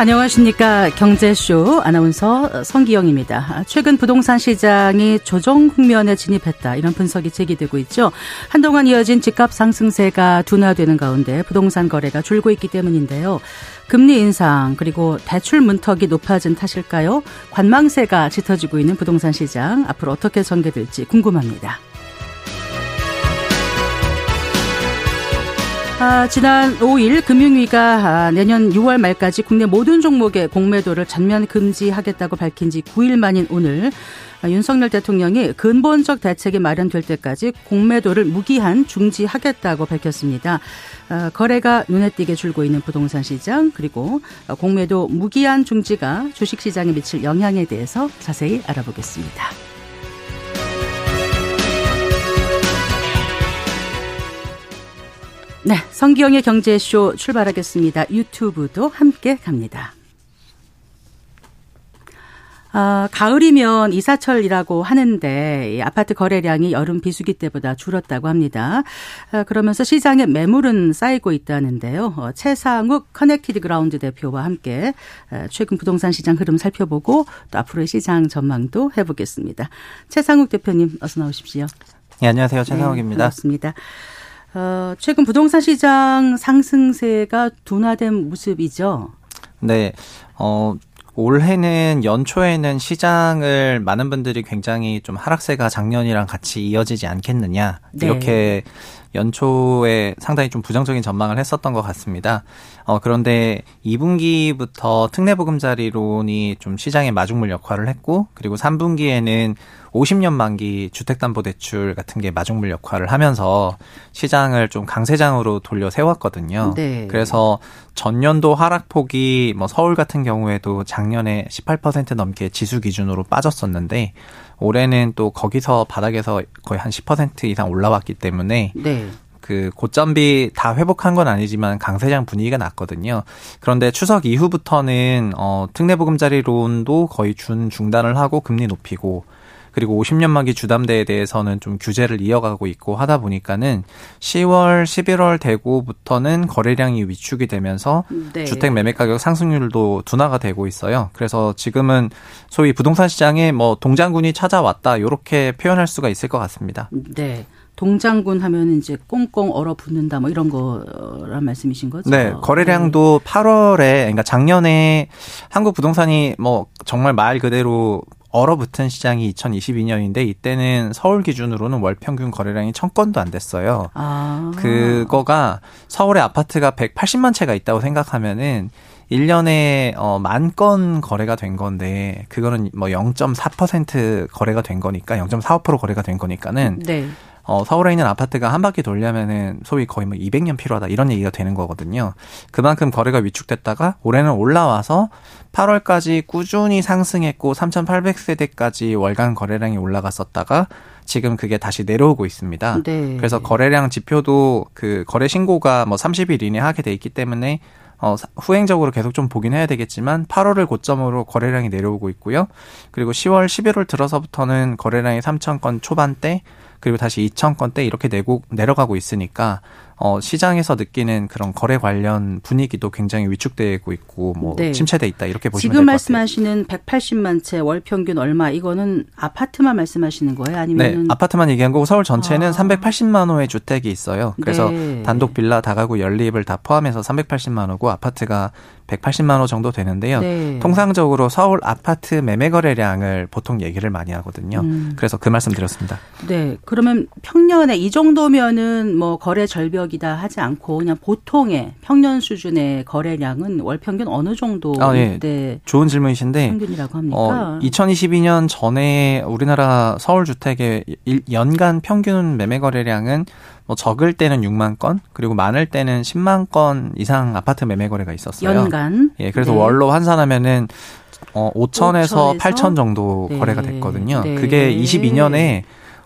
안녕하십니까. 경제쇼 아나운서 성기영입니다. 최근 부동산 시장이 조정 국면에 진입했다. 이런 분석이 제기되고 있죠. 한동안 이어진 집값 상승세가 둔화되는 가운데 부동산 거래가 줄고 있기 때문인데요. 금리 인상 그리고 대출 문턱이 높아진 탓일까요? 관망세가 짙어지고 있는 부동산 시장 앞으로 어떻게 전개될지 궁금합니다. 아, 지난 5일 금융위가 아, 내년 6월 말까지 국내 모든 종목의 공매도를 전면 금지하겠다고 밝힌 지 9일 만인 오늘 아, 윤석열 대통령이 근본적 대책이 마련될 때까지 공매도를 무기한 중지하겠다고 밝혔습니다. 아, 거래가 눈에 띄게 줄고 있는 부동산 시장 그리고 공매도 무기한 중지가 주식 시장에 미칠 영향에 대해서 자세히 알아보겠습니다. 네, 성기영의 경제쇼 출발하겠습니다. 유튜브도 함께 갑니다. 아, 가을이면 이사철이라고 하는데 아파트 거래량이 여름 비수기 때보다 줄었다고 합니다. 아, 그러면서 시장에 매물은 쌓이고 있다는데요. 어, 채상욱 커넥티드 그라운드 대표와 함께 아, 최근 부동산 시장 흐름 살펴보고 또 앞으로의 시장 전망도 해보겠습니다. 채상욱 대표님 어서 나오십시오. 네, 안녕하세요. 최상욱입니다. 네, 반갑습니다. 어, 최근 부동산 시장 상승세가 둔화된 모습이죠. 네. 어, 올해는 연초에는 시장을 많은 분들이 굉장히 좀 하락세가 작년이랑 같이 이어지지 않겠느냐. 네. 이렇게 연초에 상당히 좀 부정적인 전망을 했었던 것 같습니다. 어, 그런데 2분기부터 특례보금자리론이 좀 시장의 마중물 역할을 했고, 그리고 3분기에는 50년 만기 주택담보대출 같은 게 마중물 역할을 하면서 시장을 좀 강세장으로 돌려 세웠거든요. 네. 그래서 전년도 하락폭이 뭐 서울 같은 경우에도 작년에 18% 넘게 지수 기준으로 빠졌었는데 올해는 또 거기서 바닥에서 거의 한 10% 이상 올라왔기 때문에 네. 그 고점비 다 회복한 건 아니지만 강세장 분위기가 났거든요. 그런데 추석 이후부터는 어 특례 보금자리론도 거의 준 중단을 하고 금리 높이고 그리고 50년 만기 주담대에 대해서는 좀 규제를 이어가고 있고 하다 보니까는 10월, 11월 되고부터는 거래량이 위축이 되면서 네. 주택 매매 가격 상승률도 둔화가 되고 있어요. 그래서 지금은 소위 부동산 시장에 뭐 동장군이 찾아왔다 요렇게 표현할 수가 있을 것 같습니다. 네. 동장군 하면 이제 꽁꽁 얼어붙는다 뭐 이런 거란 말씀이신 거죠? 네, 거래량도 네. 8월에 그러니까 작년에 한국 부동산이 뭐 정말 말 그대로 얼어붙은 시장이 2022년인데 이때는 서울 기준으로는 월 평균 거래량이 천 건도 안 됐어요. 아. 그거가 서울에 아파트가 180만 채가 있다고 생각하면은 1년에 어, 만 건 거래가 된 건데 그거는 뭐 0.4% 거래가 된 거니까 0.45% 거래가 된 거니까는 네. 어, 서울에 있는 아파트가 한 바퀴 돌려면은 소위 거의 뭐 200년 필요하다 이런 얘기가 되는 거거든요. 그만큼 거래가 위축됐다가 올해는 올라와서 8월까지 꾸준히 상승했고 3,800세대까지 월간 거래량이 올라갔었다가 지금 그게 다시 내려오고 있습니다. 네. 그래서 거래량 지표도 그 거래 신고가 뭐 30일 이내 하게 돼 있기 때문에 어, 후행적으로 계속 좀 보긴 해야 되겠지만 8월을 고점으로 거래량이 내려오고 있고요. 그리고 10월, 11월 들어서부터는 거래량이 3,000건 초반대 그리고 다시 2,000건대 이렇게 내고 내려가고 있으니까 어, 시장에서 느끼는 그런 거래 관련 분위기도 굉장히 위축되고 있고 뭐 네. 침체돼 있다 이렇게 보시면 지금 말씀하시는 180만 채 월 평균 얼마 이거는 아파트만 말씀하시는 거예요? 아니면 네, 아파트만 얘기한 거고 서울 전체는 아. 380만 호의 주택이 있어요. 그래서 네. 단독 빌라 다가구 연립을 다 포함해서 380만 호고 아파트가 180만 호 정도 되는데요. 네. 통상적으로 서울 아파트 매매 거래량을 보통 얘기를 많이 하거든요. 음. 그래서 그 말씀 드렸습니다. 네. 그러면 평년에 이 정도면은 뭐 거래 절벽이다 하지 않고 그냥 보통의 평년 수준의 거래량은 월 평균 어느 정도 아, 예. 네. 좋은 질문이신데 평균이라고 합니까? 어, 2022년 전에 우리나라 서울 주택의 연간 평균 매매 거래량은 뭐 적을 때는 6만 건, 그리고 많을 때는 10만 건 이상 아파트 매매 거래가 있었어요. 연간. 예, 그래서 네. 월로 환산하면은 어 5천에서 8천 정도 네. 거래가 됐거든요. 네. 그게 22년에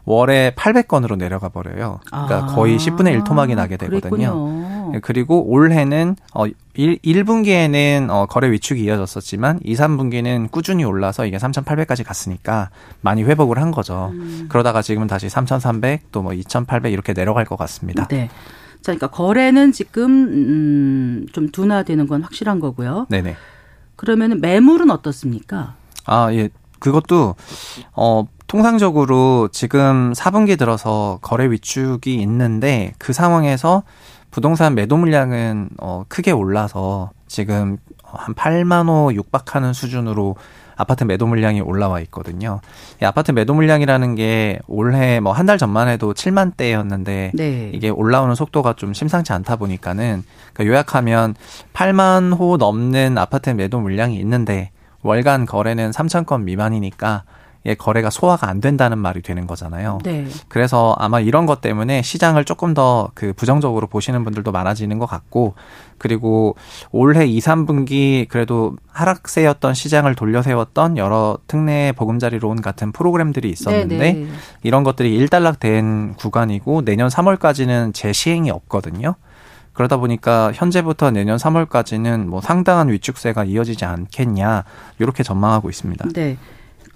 월에 800건으로 내려가 버려요. 그러니까 아, 거의 10분의 1 토막이 나게 되거든요. 그랬군요. 예, 그리고 올해는 어 1, 1분기에는 어 거래 위축이 이어졌었지만 2, 3분기는 꾸준히 올라서 이게 3,800까지 갔으니까 많이 회복을 한 거죠. 음. 그러다가 지금은 다시 3,300 또 뭐 2,800 이렇게 내려갈 것 같습니다. 네. 자, 그러니까 거래는 지금 음, 좀 둔화되는 건 확실한 거고요. 네네. 그러면 매물은 어떻습니까? 아, 예. 그것도 어 통상적으로 지금 4분기 들어서 거래 위축이 있는데 그 상황에서 부동산 매도 물량은 어 크게 올라서 지금 한 8만 호 육박하는 수준으로 아파트 매도 물량이 올라와 있거든요. 이 아파트 매도 물량이라는 게 올해 뭐 한 달 전만 해도 7만 대였는데 네. 이게 올라오는 속도가 좀 심상치 않다 보니까는 그러니까 요약하면 8만 호 넘는 아파트 매도 물량이 있는데 월간 거래는 3천 건 미만이니까 예, 거래가 소화가 안 된다는 말이 되는 거잖아요. 네. 그래서 아마 이런 것 때문에 시장을 조금 더 그 부정적으로 보시는 분들도 많아지는 것 같고 그리고 올해 2, 3분기 그래도 하락세였던 시장을 돌려세웠던 여러 특례 보금자리론 같은 프로그램들이 있었는데 네네. 네. 이런 것들이 일단락된 구간이고 내년 3월까지는 재시행이 없거든요. 그러다 보니까 현재부터 내년 3월까지는 뭐 상당한 위축세가 이어지지 않겠냐 이렇게 전망하고 있습니다. 네.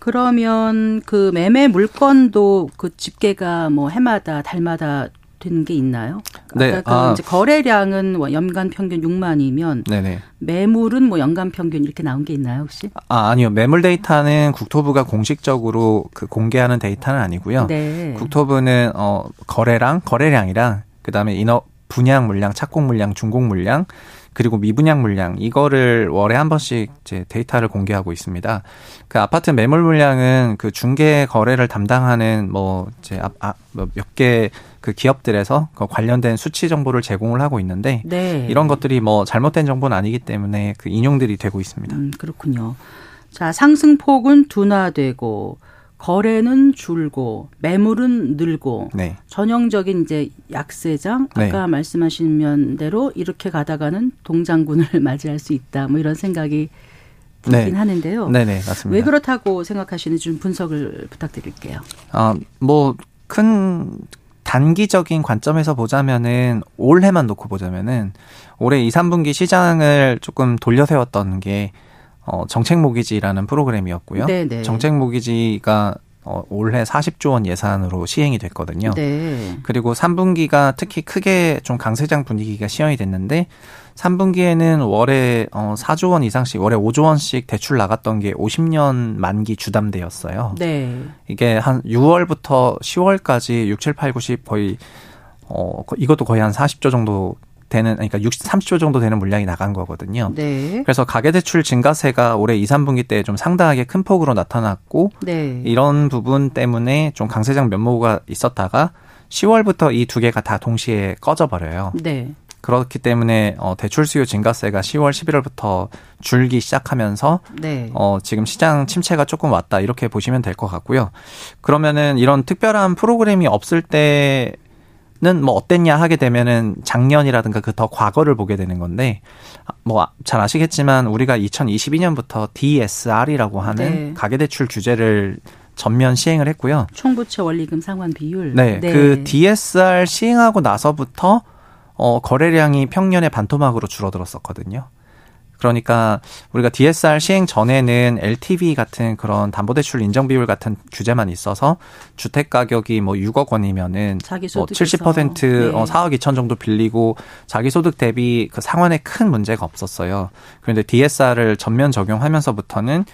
그러면 그 매매 물건도 그 집계가 뭐 해마다 달마다 되는 게 있나요? 네. 아까 그 아. 이제 거래량은 뭐 연간 평균 6만이면 네네. 매물은 뭐 연간 평균 이렇게 나온 게 있나요, 혹시? 아, 아니요. 매물 데이터는 국토부가 공식적으로 그 공개하는 데이터는 아니고요. 네. 국토부는 어 거래량, 거래량이랑 그다음에 인허 분양 물량, 착공 물량, 중공 물량 그리고 미분양 물량 이거를 월에 한 번씩 이제 데이터를 공개하고 있습니다. 그 아파트 매물 물량은 그 중개 거래를 담당하는 뭐 이제 아, 아, 뭐 몇개 그 기업들에서 그 관련된 수치 정보를 제공을 하고 있는데 네. 이런 것들이 뭐 잘못된 정보는 아니기 때문에 그 인용들이 되고 있습니다. 음, 그렇군요. 자, 상승폭은 둔화되고 거래는 줄고 매물은 늘고 네. 전형적인 이제 약세장 아까 네. 말씀하신 대로 이렇게 가다가는 동장군을 맞이할 수 있다. 뭐 이런 생각이 들긴 네. 하는데요. 네네 맞습니다. 왜 그렇다고 생각하시는지 좀 분석을 부탁드릴게요. 아뭐 큰 단기적인 관점에서 보자면은 올해만 놓고 보자면은 올해 2, 3분기 시장을 조금 돌려 세웠던 게 어, 정책 모기지라는 프로그램이었고요. 네네. 네. 정책 모기지가 어, 올해 40조 원 예산으로 시행이 됐거든요. 네. 그리고 3분기가 특히 크게 좀 강세장 분위기가 시연이 됐는데 3분기에는 월에 어 4조 원 이상씩 월에 5조 원씩 대출 나갔던 게 50년 만기 주담대였어요. 네. 이게 한 6월부터 10월까지 6, 7, 8, 9, 10 거의 어 이것도 거의 한 40조 정도 되는 그러니까 60, 30조 정도 되는 물량이 나간 거거든요. 네. 그래서 가계 대출 증가세가 올해 2, 3분기 때 좀 상당하게 큰 폭으로 나타났고 네. 이런 부분 때문에 좀 강세장 면모가 있었다가 10월부터 이 두 개가 다 동시에 꺼져 버려요. 네. 그렇기 때문에 어 대출 수요 증가세가 10월, 11월부터 줄기 시작하면서 네. 어 지금 시장 침체가 조금 왔다 이렇게 보시면 될 것 같고요. 그러면은 이런 특별한 프로그램이 없을 때 는뭐 어땠냐 하게 되면은 작년이라든가 그 더 과거를 보게 되는 건데 뭐 잘 아시겠지만 우리가 2022년부터 DSR이라고 하는 네. 가계대출 규제를 전면 시행을 했고요. 총부채 원리금 상환 비율. 네, 네. 그 DSR 시행하고 나서부터 어 거래량이 평년에 반토막으로 줄어들었었거든요. 그러니까 우리가 DSR 시행 전에는 LTV 같은 그런 담보대출 인정 비율 같은 규제만 있어서 주택 가격이 뭐 6억 원이면은 뭐70% 네. 어 4억 2천 정도 빌리고 자기 소득 대비 그 상환에 큰 문제가 없었어요. 그런데 DSR을 전면 적용하면서부터는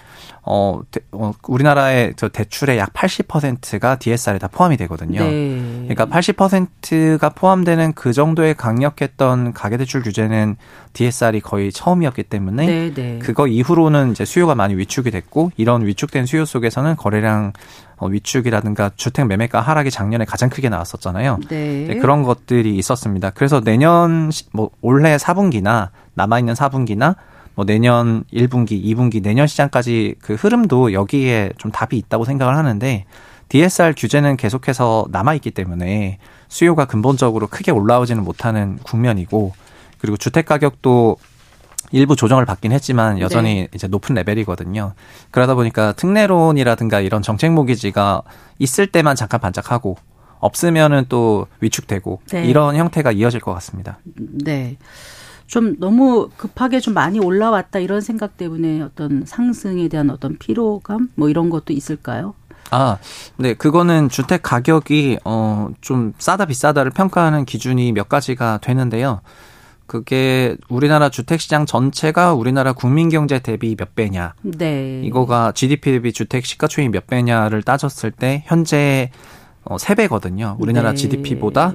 어, 대, 어 우리나라의 저 대출의 약 80%가 DSR에 다 포함이 되거든요. 네. 그러니까 80%가 포함되는 그 정도의 강력했던 가계대출 규제는 DSR이 거의 처음이었기 때문에 네, 네. 그거 이후로는 이제 수요가 많이 위축이 됐고 이런 위축된 수요 속에서는 거래량 어, 위축이라든가 주택 매매가 하락이 작년에 가장 크게 나왔었잖아요. 네. 네, 그런 것들이 있었습니다. 그래서 내년 뭐 올해 4분기나 남아 있는 4분기나 뭐 내년 1분기, 2분기, 내년 시장까지 그 흐름도 여기에 좀 답이 있다고 생각을 하는데 DSR 규제는 계속해서 남아있기 때문에 수요가 근본적으로 크게 올라오지는 못하는 국면이고 그리고 주택 가격도 일부 조정을 받긴 했지만 여전히 네. 이제 높은 레벨이거든요. 그러다 보니까 특례론이라든가 이런 정책 모기지가 있을 때만 잠깐 반짝하고 없으면은 또 위축되고 네. 이런 형태가 이어질 것 같습니다. 네. 좀 너무 급하게 좀 많이 올라왔다 이런 생각 때문에 어떤 상승에 대한 어떤 피로감 뭐 이런 것도 있을까요? 아, 네, 그거는 주택 가격이 어 좀 싸다 비싸다를 평가하는 기준이 몇 가지가 되는데요. 그게 우리나라 주택 시장 전체가 우리나라 국민 경제 대비 몇 배냐. 네. 이거가 GDP 대비 주택 시가총액 몇 배냐를 따졌을 때 현재 어 3배거든요. 우리나라 네. GDP보다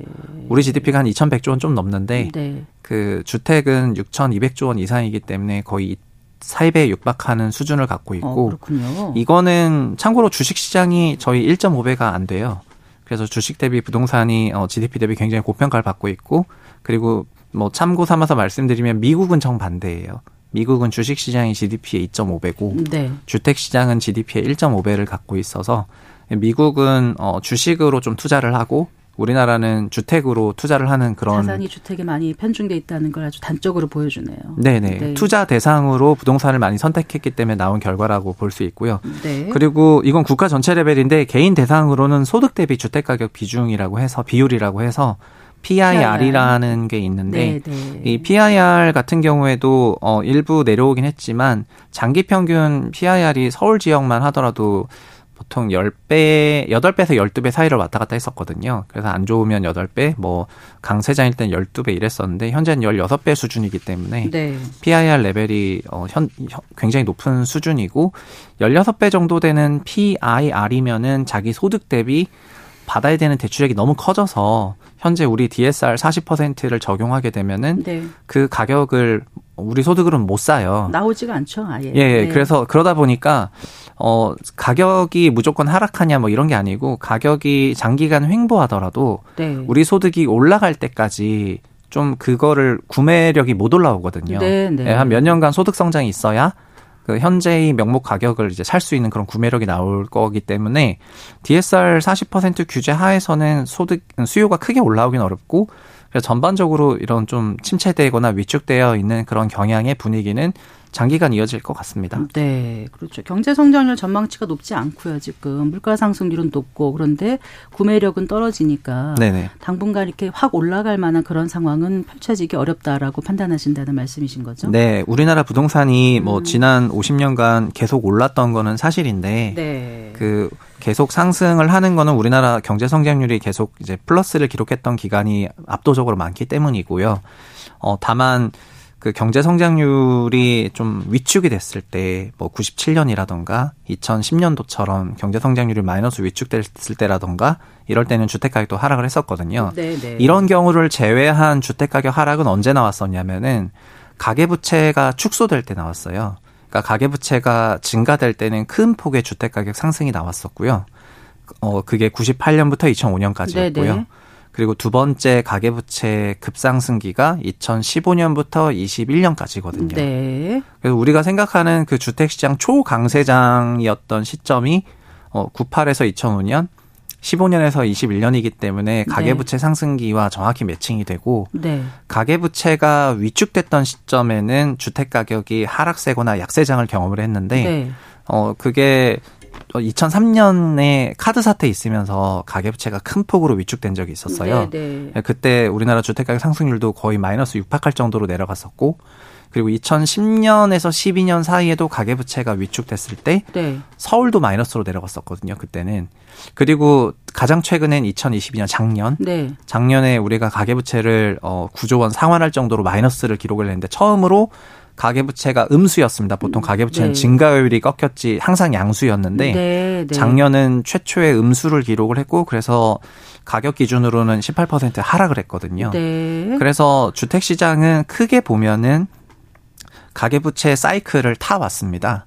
우리 GDP가 한 2,100조 원 좀 넘는데 네. 그 주택은 6,200조 원 이상이기 때문에 거의 4배 육박하는 수준을 갖고 있고 어, 이거는 참고로 주식 시장이 저희 1.5배가 안 돼요. 그래서 주식 대비 부동산이 어 GDP 대비 굉장히 고평가를 받고 있고 그리고 뭐 참고 삼아서 말씀드리면 미국은 정반대예요. 미국은 주식 시장이 GDP의 2.5배고 네. 주택 시장은 GDP의 1.5배를 갖고 있어서 미국은 어 주식으로 좀 투자를 하고 우리나라는 주택으로 투자를 하는 그런 자산이 주택에 많이 편중돼 있다는 걸 아주 단적으로 보여주네요. 네네 네. 투자 대상으로 부동산을 많이 선택했기 때문에 나온 결과라고 볼 수 있고요. 네. 그리고 이건 국가 전체 레벨인데 개인 대상으로는 소득 대비 주택 가격 비중이라고 해서 비율이라고 해서 PIR이라는 게 있는데 네, 네. 이 PIR 같은 경우에도 어 일부 내려오긴 했지만 장기 평균 PIR이 서울 지역만 하더라도 보통 10배, 8배에서 12배 사이를 왔다 갔다 했었거든요. 그래서 안 좋으면 8배, 뭐 강세장일 땐 12배 이랬었는데 현재는 16배 수준이기 때문에 네. PIR 레벨이 어, 현, 굉장히 높은 수준이고 16배 정도 되는 PIR이면은 자기 소득 대비 받아야 되는 대출액이 너무 커져서 현재 우리 DSR 40%를 적용하게 되면은 네. 그 가격을 우리 소득으로는 못 사요. 나오지가 않죠, 아예. 예, 네. 그래서 그러다 보니까 어 가격이 무조건 하락하냐 뭐 이런 게 아니고 가격이 장기간 횡보하더라도 네. 우리 소득이 올라갈 때까지 좀 그거를 구매력이 못 올라오거든요. 네, 네. 예, 한몇 년간 소득 성장이 있어야 그 현재의 명목 가격을 이제 살 수 있는 그런 구매력이 나올 거기 때문에 DSR 40% 규제 하에서는 소득 수요가 크게 올라오긴 어렵고 그래서 전반적으로 이런 좀 침체되거나 위축되어 있는 그런 경향의 분위기는 장기간 이어질 것 같습니다. 네, 그렇죠. 경제 성장률 전망치가 높지 않고요. 지금 물가 상승률은 높고 그런데 구매력은 떨어지니까 네네. 당분간 이렇게 확 올라갈 만한 그런 상황은 펼쳐지기 어렵다라고 판단하신다는 말씀이신 거죠? 네, 우리나라 부동산이 뭐 음. 뭐 지난 50년간 계속 올랐던 거는 사실인데 네. 그 계속 상승을 하는 거는 우리나라 경제 성장률이 계속 이제 플러스를 기록했던 기간이 압도적으로 많기 때문이고요. 어 다만 그 경제 성장률이 좀 위축이 됐을 때 뭐 97년이라던가 2010년도처럼 경제 성장률이 마이너스 위축됐을 때라던가 이럴 때는 주택 가격도 하락을 했었거든요. 네네. 네. 이런 경우를 제외한 주택 가격 하락은 언제 나왔었냐면은 가계 부채가 축소될 때 나왔어요. 그러니까 가계 부채가 증가될 때는 큰 폭의 주택 가격 상승이 나왔었고요. 어 그게 98년부터 2005년까지였고요. 네네. 그리고 두 번째 가계부채 급상승기가 2015년부터 21년까지거든요. 네. 그래서 우리가 생각하는 그 주택시장 초강세장이었던 시점이 어 98에서 2005년, 15년에서 21년이기 때문에 가계부채 네. 상승기와 정확히 매칭이 되고 네. 가계부채가 위축됐던 시점에는 주택 가격이 하락세거나 약세장을 경험을 했는데 네. 어 그게 2003년에 카드 사태 있으면서 가계부채가 큰 폭으로 위축된 적이 있었어요. 네, 네. 그때 우리나라 주택가격 상승률도 거의 마이너스 육박할 정도로 내려갔었고 그리고 2010년에서 12년 사이에도 가계부채가 위축됐을 때 네. 서울도 마이너스로 내려갔었거든요. 그때는 그리고 가장 최근엔 2022년 작년 네. 작년에 우리가 가계부채를 어 9조 원 상환할 정도로 마이너스를 기록을 했는데 처음으로 가계부채가 음수였습니다. 보통 가계부채는 네. 증가율이 꺾였지 항상 양수였는데 네, 네. 작년은 최초의 음수를 기록을 했고 그래서 가격 기준으로는 18% 하락을 했거든요. 네. 그래서 주택 시장은 크게 보면은 가계부채 사이클을 타 왔습니다.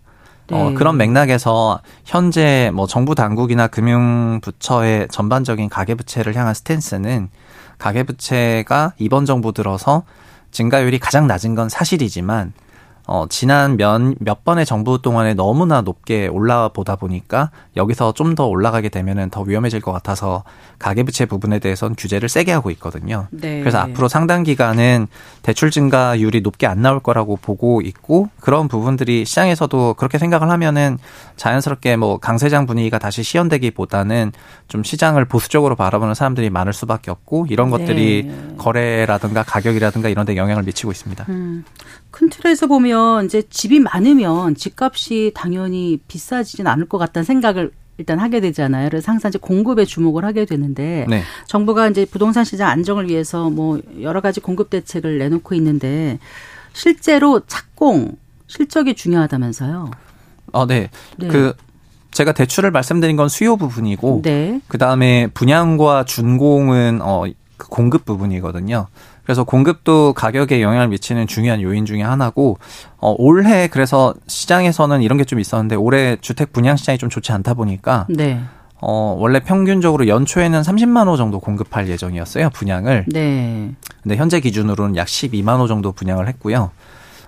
어, 네. 그런 맥락에서 현재 뭐 정부 당국이나 금융부처의 전반적인 가계부채를 향한 스탠스는 가계부채가 이번 정부 들어서 증가율이 가장 낮은 건 사실이지만 어, 지난 몇, 몇 번의 정부 동안에 너무나 높게 올라 보다 보니까 여기서 좀 더 올라가게 되면은 더 위험해질 것 같아서 가계부채 부분에 대해서는 규제를 세게 하고 있거든요. 네. 그래서 앞으로 상당 기간은 대출 증가율이 높게 안 나올 거라고 보고 있고 그런 부분들이 시장에서도 그렇게 생각을 하면은 자연스럽게 뭐 강세장 분위기가 다시 시연되기보다는 좀 시장을 보수적으로 바라보는 사람들이 많을 수밖에 없고 이런 것들이 네. 거래라든가 가격이라든가 이런 데 영향을 미치고 있습니다. 음. 큰 틀에서 보면 이제 집이 많으면 집값이 당연히 비싸지진 않을 것 같다는 생각을 일단 하게 되잖아요. 그래서 항상 이제 공급에 주목을 하게 되는데 네. 정부가 이제 부동산 시장 안정을 위해서 뭐 여러 가지 공급 대책을 내놓고 있는데 실제로 착공 실적이 중요하다면서요. 어, 네. 네. 그 제가 대출을 말씀드린 건 수요 부분이고 네. 그다음에 분양과 준공은 어그 공급 부분이거든요. 그래서 공급도 가격에 영향을 미치는 중요한 요인 중의 하나고 어 올해 그래서 시장에서는 이런 게 좀 있었는데 올해 주택 분양 시장이 좀 좋지 않다 보니까 네. 어 원래 평균적으로 연초에는 30만 호 정도 공급할 예정이었어요, 분양을. 네. 근데 현재 기준으로는 약 12만 호 정도 분양을 했고요.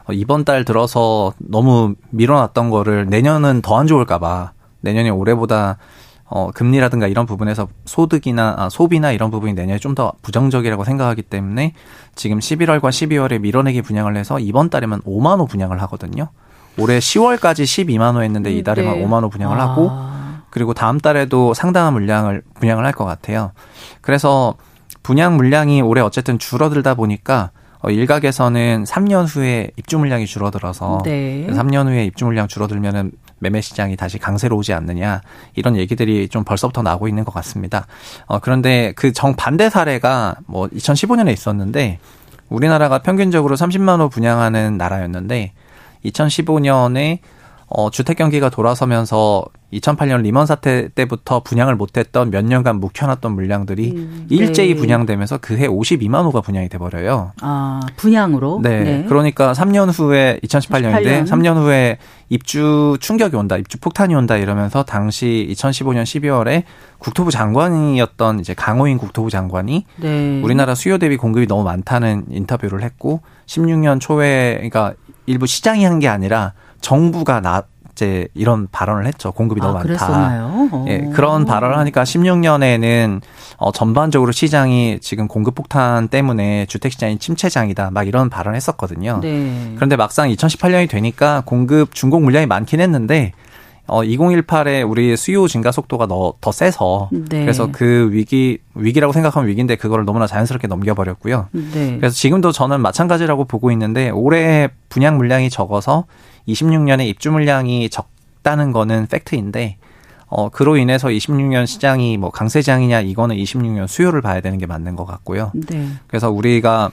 어, 이번 달 들어서 너무 밀어놨던 거를 내년은 더 안 좋을까 봐 내년에 올해보다 어, 금리라든가 이런 부분에서 소득이나 아, 소비나 이런 부분이 내년에 좀 더 부정적이라고 생각하기 때문에 지금 11월과 12월에 밀어내기 분양을 해서 이번 달에만 5만 호 분양을 하거든요. 올해 10월까지 12만 호 했는데 이달에만 네. 5만 호 분양을 아. 하고 그리고 다음 달에도 상당한 물량을 분양을 할 것 같아요. 그래서 분양 물량이 올해 어쨌든 줄어들다 보니까 어, 일각에서는 3년 후에 입주 물량이 줄어들어서 네. 3년 후에 입주 물량 줄어들면은 매매 시장이 다시 강세로 오지 않느냐 이런 얘기들이 좀 벌써부터 나오고 있는 것 같습니다. 어, 그런데 그 정반대 사례가 뭐 2015년에 있었는데 우리나라가 평균적으로 30만 호 분양하는 나라였는데 2015년에 어, 주택 경기가 돌아서면서 2008년 리먼 사태 때부터 분양을 못했던 몇 년간 묵혀놨던 물량들이 음, 일제히 네. 분양되면서 그해 52만 호가 분양이 돼버려요. 아 분양으로? 네. 네. 그러니까 3년 후에 2018년인데 18년. 3년 후에 입주 충격이 온다, 입주 폭탄이 온다 이러면서 당시 2015년 12월에 국토부 장관이었던 이제 강호인 국토부 장관이 네. 우리나라 수요 대비 공급이 너무 많다는 인터뷰를 했고 16년 초에 그러니까 일부 시장이 한 게 아니라 정부가 나 이제 이런 발언을 했죠. 공급이 너무 아, 많다. 그랬었나요? 예, 그런 발언을 하니까 16년에는 어 전반적으로 시장이 지금 공급 폭탄 때문에 주택 시장이 침체장이다. 막 이런 발언을 했었거든요. 네. 그런데 막상 2018년이 되니까 공급 중공 물량이 많긴 했는데 어 2018에 우리 수요 증가 속도가 더, 더 세서 네. 그래서 그 위기 위기라고 생각하면 위기인데 그거를 너무나 자연스럽게 넘겨버렸고요. 네. 그래서 지금도 저는 마찬가지라고 보고 있는데 올해 분양 물량이 적어서 26년에 입주 물량이 적다는 거는 팩트인데 어 그로 인해서 26년 시장이 뭐 강세장이냐 이거는 26년 수요를 봐야 되는 게 맞는 것 같고요. 네. 그래서 우리가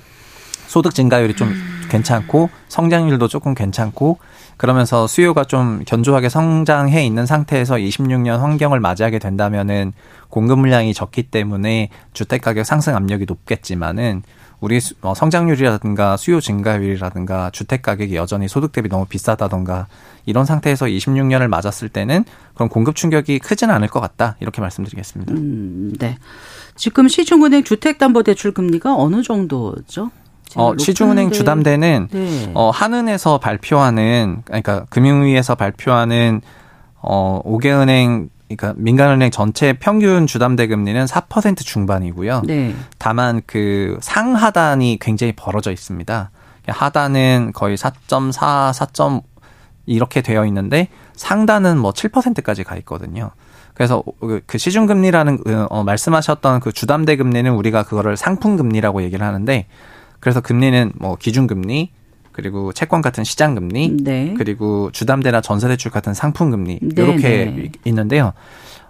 소득 증가율이 좀 음. 괜찮고 성장률도 조금 괜찮고 그러면서 수요가 좀 견조하게 성장해 있는 상태에서 26년 환경을 맞이하게 된다면은 공급 물량이 적기 때문에 주택 가격 상승 압력이 높겠지만은 우리 어, 성장률이라든가 수요 증가율이라든가 주택 가격이 여전히 소득 대비 너무 비싸다던가 이런 상태에서 26년을 맞았을 때는 그런 공급 충격이 크지는 않을 것 같다 이렇게 말씀드리겠습니다. 음, 네. 지금 시중은행 주택담보대출 금리가 어느 정도죠? 어, 시중은행 주담대는 네. 어, 한은에서 발표하는 그러니까 금융위에서 발표하는 어, 5개 은행 그러니까 민간은행 전체 평균 주담대 금리는 4% 중반이고요. 네. 다만 그 상하단이 굉장히 벌어져 있습니다. 하단은 거의 4.4, 4. 이렇게 되어 있는데 상단은 뭐 7%까지 가 있거든요. 그래서 그 시중 금리라는 그, 어, 말씀하셨던 그 주담대 금리는 우리가 그거를 상품 금리라고 얘기를 하는데 그래서 금리는 뭐 기준 금리 그리고 채권 같은 시장 금리, 네. 그리고 주담대나 전세대출 같은 상품 금리 네, 이렇게 네. 있는데요.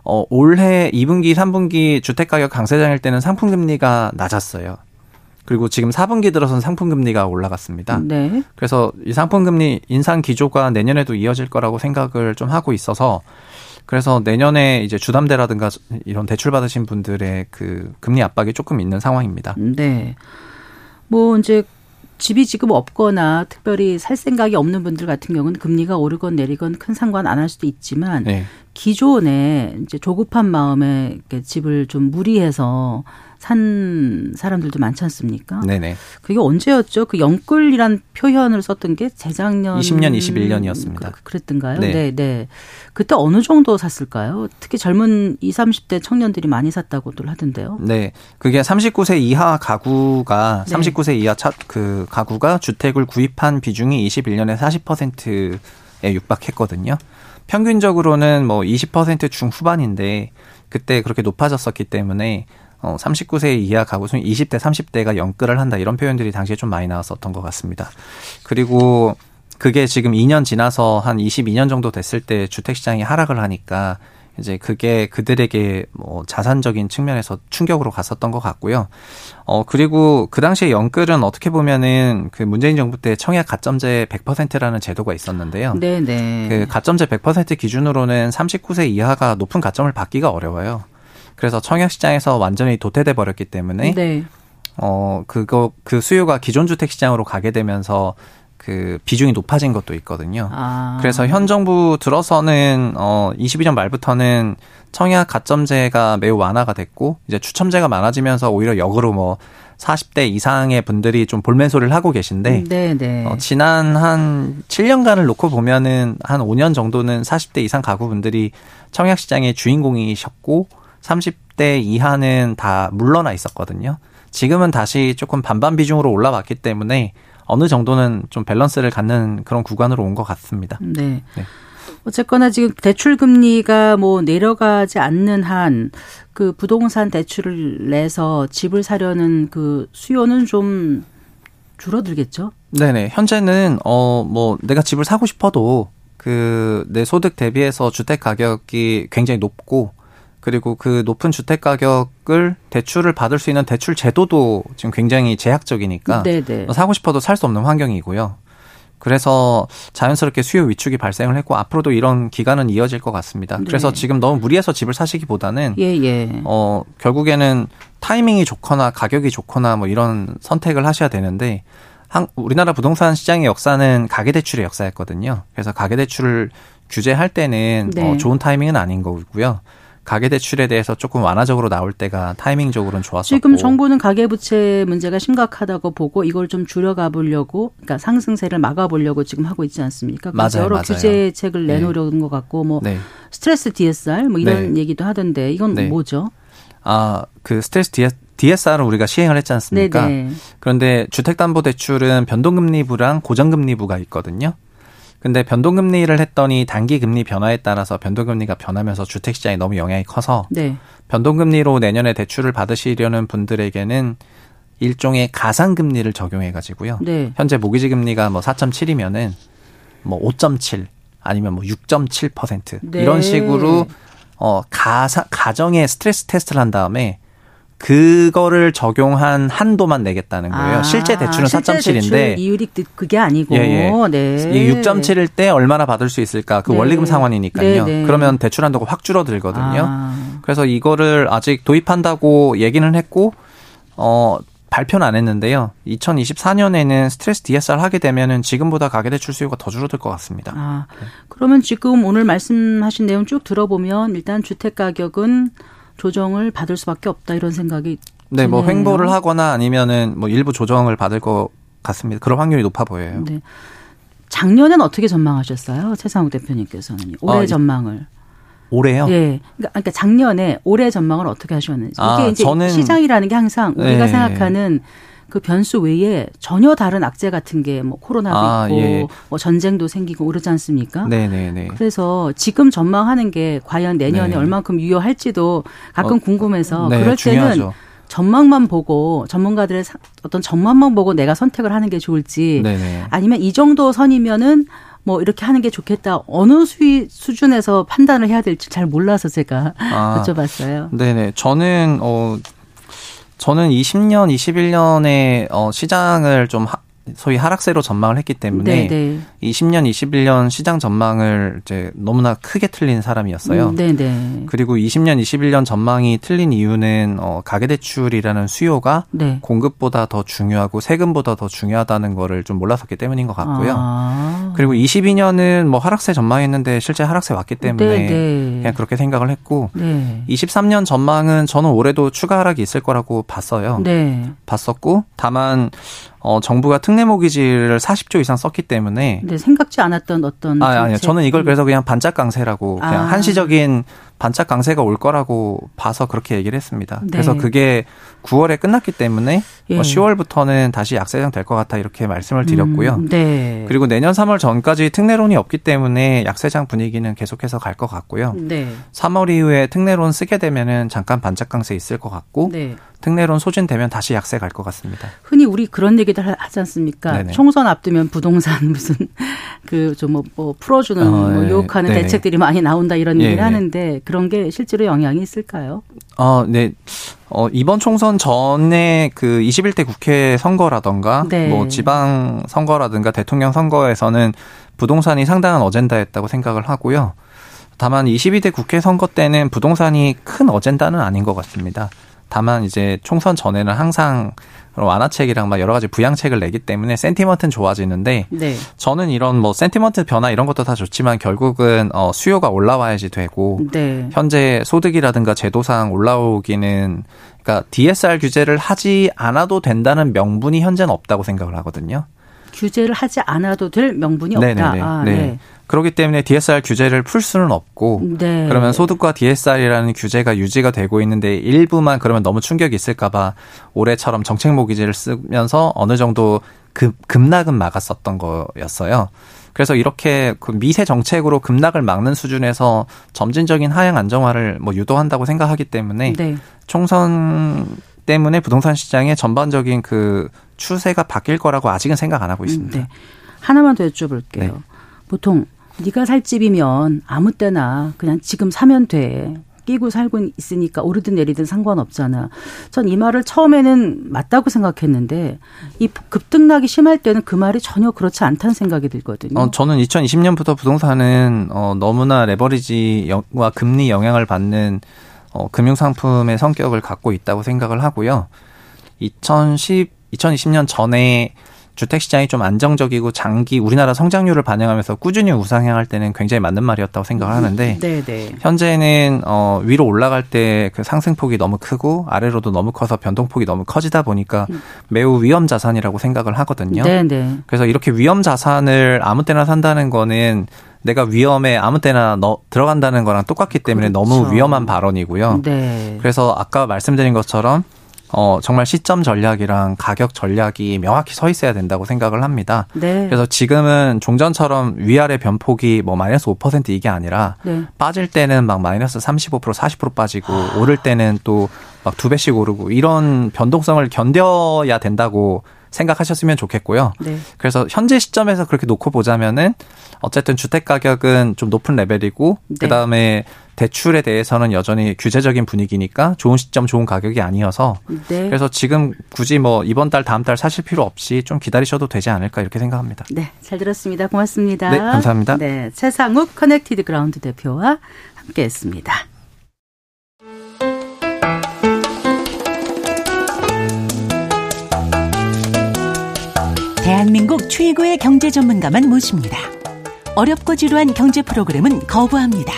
어, 올해 2분기, 3분기 주택 가격 강세장일 때는 상품 금리가 낮았어요. 그리고 지금 4분기 들어선 상품 금리가 올라갔습니다. 네. 그래서 이 상품 금리 인상 기조가 내년에도 이어질 거라고 생각을 좀 하고 있어서 그래서 내년에 이제 주담대라든가 이런 대출 받으신 분들의 그 금리 압박이 조금 있는 상황입니다. 네. 뭐 이제 집이 지금 없거나 특별히 살 생각이 없는 분들 같은 경우는 금리가 오르건 내리건 큰 상관 안 할 수도 있지만 네. 기존에 이제 조급한 마음에 집을 좀 무리해서 산 사람들도 많지 않습니까? 네네. 그게 언제였죠? 그 영끌이란 표현을 썼던 게 재작년 20년, 21년이었습니다. 그, 그랬던가요? 네. 네, 네. 그때 어느 정도 샀을까요? 특히 젊은 20, 30대 청년들이 많이 샀다고들 하던데요. 네. 그게 39세 이하 가구가 네. 39세 이하 차, 그 가구가 주택을 구입한 비중이 21년에 40%에 육박했거든요. 평균적으로는 뭐 20% 중후반인데 그때 그렇게 높아졌었기 때문에 어, 39세 이하 가구 중 20대, 30대가 연끌을 한다 이런 표현들이 당시에 좀 많이 나왔었던 것 같습니다. 그리고 그게 지금 2년 지나서 한 22년 정도 됐을 때 주택 시장이 하락을 하니까 이제 그게 그들에게 뭐 자산적인 측면에서 충격으로 갔었던 것 같고요. 어 그리고 그 당시에 영끌은 어떻게 보면은 그 문재인 정부 때 청약 가점제 100%라는 제도가 있었는데요. 네, 네. 그 가점제 100% 기준으로는 39세 이하가 높은 가점을 받기가 어려워요. 그래서 청약 시장에서 완전히 도태돼 버렸기 때문에 네. 어 그거 그 수요가 기존 주택 시장으로 가게 되면서 그 비중이 높아진 것도 있거든요. 아. 그래서 현 정부 들어서는 어 22년 말부터는 청약 가점제가 매우 완화가 됐고 이제 추첨제가 많아지면서 오히려 역으로 뭐 40대 이상의 분들이 좀 볼멘소리를 하고 계신데 네, 네. 어, 지난 한 7년간을 놓고 보면은 한 5년 정도는 40대 이상 가구분들이 청약 시장의 주인공이셨고 30대 이하는 다 물러나 있었거든요. 지금은 다시 조금 반반 비중으로 올라왔기 때문에 어느 정도는 좀 밸런스를 갖는 그런 구간으로 온 것 같습니다. 네. 네. 어쨌거나 지금 대출 금리가 뭐 내려가지 않는 한 그 부동산 대출을 내서 집을 사려는 그 수요는 좀 줄어들겠죠? 네네. 현재는 어 뭐 내가 집을 사고 싶어도 그 내 소득 대비해서 주택 가격이 굉장히 높고 그리고 그 높은 주택 가격을 대출을 받을 수 있는 대출 제도도 지금 굉장히 제약적이니까 네네. 사고 싶어도 살 수 없는 환경이고요. 그래서 자연스럽게 수요 위축이 발생을 했고 앞으로도 이런 기간은 이어질 것 같습니다. 네. 그래서 지금 너무 무리해서 집을 사시기보다는 예, 예. 어 결국에는 타이밍이 좋거나 가격이 좋거나 뭐 이런 선택을 하셔야 되는데 한, 우리나라 부동산 시장의 역사는 가계대출의 역사였거든요. 그래서 가계대출을 규제할 때는 네. 어, 좋은 타이밍은 아닌 거고요. 가계대출에 대해서 조금 완화적으로 나올 때가 타이밍적으로는 좋았었고 지금 정부는 가계부채 문제가 심각하다고 보고 이걸 좀 줄여가 보려고 그러니까 상승세를 막아보려고 지금 하고 있지 않습니까? 맞아요, 여러 맞아요. 규제책을 네. 내놓으려는 네. 것 같고 뭐 네. 스트레스 DSR 뭐 이런 네. 얘기도 하던데 이건 네. 뭐죠? 아 그 스트레스 DS DSR을 우리가 시행을 했지 않습니까? 네네. 네. 그런데 주택담보대출은 변동금리부랑 고정금리부가 있거든요. 근데 변동금리를 했더니 단기 금리 변화에 따라서 변동금리가 변하면서 주택시장에 너무 영향이 커서 네. 변동금리로 내년에 대출을 받으시려는 분들에게는 일종의 가상금리를 적용해가지고요. 네. 현재 모기지 금리가 뭐 4.7이면은 뭐 5.7 아니면 뭐 6.7% 네. 이런 식으로 어 가사 가정의 스트레스 테스트를 한 다음에 그거를 적용한 한도만 내겠다는 거예요. 아, 실제 대출은 실제 4.7인데 이율이 그게 아니고 예, 예. 네. 이 6.7일 때 얼마나 받을 수 있을까? 그 네. 원리금 상환이니까요. 네, 네. 그러면 대출 한도가 확 줄어들거든요. 아. 그래서 이거를 아직 도입한다고 얘기는 했고 어 발표는 안 했는데요. 2024년에는 스트레스 DSR 하게 되면은 지금보다 가계대출 수요가 더 줄어들 것 같습니다. 아, 그러면 지금 오늘 말씀하신 내용 쭉 들어보면 일단 주택 가격은 조정을 받을 수밖에 없다 이런 생각이 네, 뭐 횡보를 하거나 아니면은 뭐 일부 조정을 받을 것 같습니다. 그런 확률이 높아 보여요. 네. 작년엔 어떻게 전망하셨어요? 최상욱 대표님께서는 올해 아, 전망을. 올해요? 예. 그러니까, 그러니까 작년에 올해 전망을 어떻게 하셨는지. 이게 아, 이제 저는... 시장이라는 게 항상 우리가 네. 생각하는 그 변수 외에 전혀 다른 악재 같은 게 뭐 코로나도 아, 있고 예. 뭐 전쟁도 생기고 그러지 않습니까? 네네네. 그래서 지금 전망하는 게 과연 내년에 네. 얼만큼 유효할지도 가끔 어, 궁금해서 네, 그럴 때는 중요하죠. 전망만 보고 전문가들의 어떤 전망만 보고 내가 선택을 하는 게 좋을지 네네. 아니면 이 정도 선이면은 뭐 이렇게 하는 게 좋겠다. 어느 수위 수준에서 판단을 해야 될지 잘 몰라서 제가 아, 여쭤봤어요. 네네. 저는 어 저는 20년, 21년에 어 시장을 좀 하, 소위 하락세로 전망을 했기 때문에 네네. 20년, 21년 시장 전망을 이제 너무나 크게 틀린 사람이었어요. 음, 네네. 그리고 20년, 21년 전망이 틀린 이유는 어 가계 대출이라는 수요가 네. 공급보다 더 중요하고 세금보다 더 중요하다는 거를 좀 몰랐었기 때문인 것 같고요. 아. 그리고 22년은 뭐 하락세 전망했는데 실제 하락세 왔기 때문에 네네. 그냥 그렇게 생각을 했고 네. 23년 전망은 저는 올해도 추가 하락이 있을 거라고 봤어요. 네. 봤었고 다만 어, 정부가 특례 모기지를 40조 이상 썼기 때문에. 네, 생각지 않았던 어떤. 아, 아니요. 저는 이걸 그래서 그냥 반짝 강세라고 그냥 아. 한시적인 반짝 강세가 올 거라고 봐서 그렇게 얘기를 했습니다. 네. 그래서 그게 9월에 끝났기 때문에 예. 10월부터는 다시 약세장 될 것 같아 이렇게 말씀을 드렸고요. 음, 네. 그리고 내년 3월 전까지 특례론이 없기 때문에 약세장 분위기는 계속해서 갈 것 같고요. 네. 3월 이후에 특례론 쓰게 되면은 잠깐 반짝 강세 있을 것 같고 네. 특례론 소진되면 다시 약세 갈 것 같습니다. 흔히 우리 그런 얘기들 하지 않습니까? 네네. 총선 앞두면 부동산 무슨 그 좀뭐 뭐 풀어주는 어, 뭐 예. 유혹하는 네. 대책들이 많이 나온다 이런 예, 얘기를 예. 하는데 그런 게 실제로 영향이 있을까요? 어, 네. 어, 이번 총선 전에 그 21대 국회 선거라던가 네. 뭐 지방 선거라든가 대통령 선거에서는 부동산이 상당한 어젠다였다고 생각을 하고요. 다만 22대 국회 선거 때는 부동산이 큰 어젠다는 아닌 것 같습니다. 다만 이제 총선 전에는 항상 완화책이랑 막 여러 가지 부양책을 내기 때문에 sentiment는 좋아지는데 네. 저는 이런 뭐 sentiment 변화 이런 것도 다 좋지만 결국은 어 수요가 올라와야지 되고 네. 현재 소득이라든가 제도상 올라오기는 그러니까 DSR 규제를 하지 않아도 된다는 명분이 현재는 없다고 생각을 하거든요. 규제를 하지 않아도 될 명분이 네네네. 없다. 아, 네. 네. 그렇기 때문에 DSR 규제를 풀 수는 없고 네. 그러면 소득과 DSR이라는 규제가 유지가 되고 있는데 일부만 그러면 너무 충격이 있을까 봐 올해처럼 정책 모기지를 쓰면서 어느 정도 급, 급락은 막았었던 거였어요. 그래서 이렇게 그 미세 정책으로 급락을 막는 수준에서 점진적인 하향 안정화를 뭐 유도한다고 생각하기 때문에 네. 총선 때문에 부동산 시장의 전반적인 그 추세가 바뀔 거라고 아직은 생각 안 하고 있습니다. 네. 하나만 더 여쭤볼게요. 네. 보통 네가 살 집이면 아무 때나 그냥 지금 사면 돼. 끼고 살고 있으니까 오르든 내리든 상관없잖아. 전 이 말을 처음에는 맞다고 생각했는데 이 급등락이 심할 때는 그 말이 전혀 그렇지 않다는 생각이 들거든요. 어, 저는 2020년부터 부동산은 어, 너무나 레버리지와 금리 영향을 받는 어, 금융상품의 성격을 갖고 있다고 생각을 하고요. 2010, 2020년 전에 주택 시장이 좀 안정적이고 장기 우리나라 성장률을 반영하면서 꾸준히 우상향할 때는 굉장히 맞는 말이었다고 생각을 하는데 네네. 네. 현재는 어 위로 올라갈 때 그 상승폭이 너무 크고 아래로도 너무 커서 변동폭이 너무 커지다 보니까 음. 매우 위험 자산이라고 생각을 하거든요. 네네. 네. 그래서 이렇게 위험 자산을 아무 때나 산다는 거는 내가 위험에 아무 때나 너 들어간다는 거랑 똑같기 때문에 그렇죠. 너무 위험한 발언이고요. 네. 그래서 아까 말씀드린 것처럼 어, 정말 시점 전략이랑 가격 전략이 명확히 서 있어야 된다고 생각을 합니다. 네. 그래서 지금은 종전처럼 위아래 변폭이 뭐 마이너스 5% 이게 아니라 네. 빠질 때는 막 마이너스 35% 40% 빠지고 아. 오를 때는 또 막 두 배씩 오르고 이런 변동성을 견뎌야 된다고 생각하셨으면 좋겠고요. 네. 그래서 현재 시점에서 그렇게 놓고 보자면은 어쨌든 주택 가격은 좀 높은 레벨이고 네. 그다음에 대출에 대해서는 여전히 규제적인 분위기니까 좋은 시점 좋은 가격이 아니어서 네. 그래서 지금 굳이 뭐 이번 달 다음 달 사실 필요 없이 좀 기다리셔도 되지 않을까 이렇게 생각합니다. 네, 잘 들었습니다. 고맙습니다. 네, 감사합니다. 네, 채상욱 커넥티드 그라운드 대표와 함께했습니다. 대한민국 최고의 경제 전문가만 모십니다. 어렵고 지루한 경제 프로그램은 거부합니다.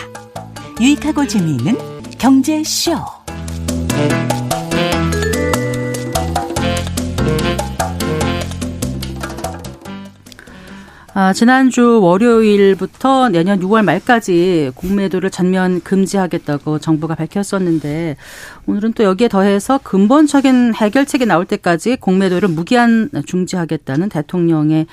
유익하고 재미있는 경제쇼. 아, 지난주 월요일부터 내년 6월 말까지 공매도를 전면 금지하겠다고 정부가 밝혔었는데 오늘은 또 여기에 더해서 근본적인 해결책이 나올 때까지 공매도를 무기한 중지하겠다는 대통령의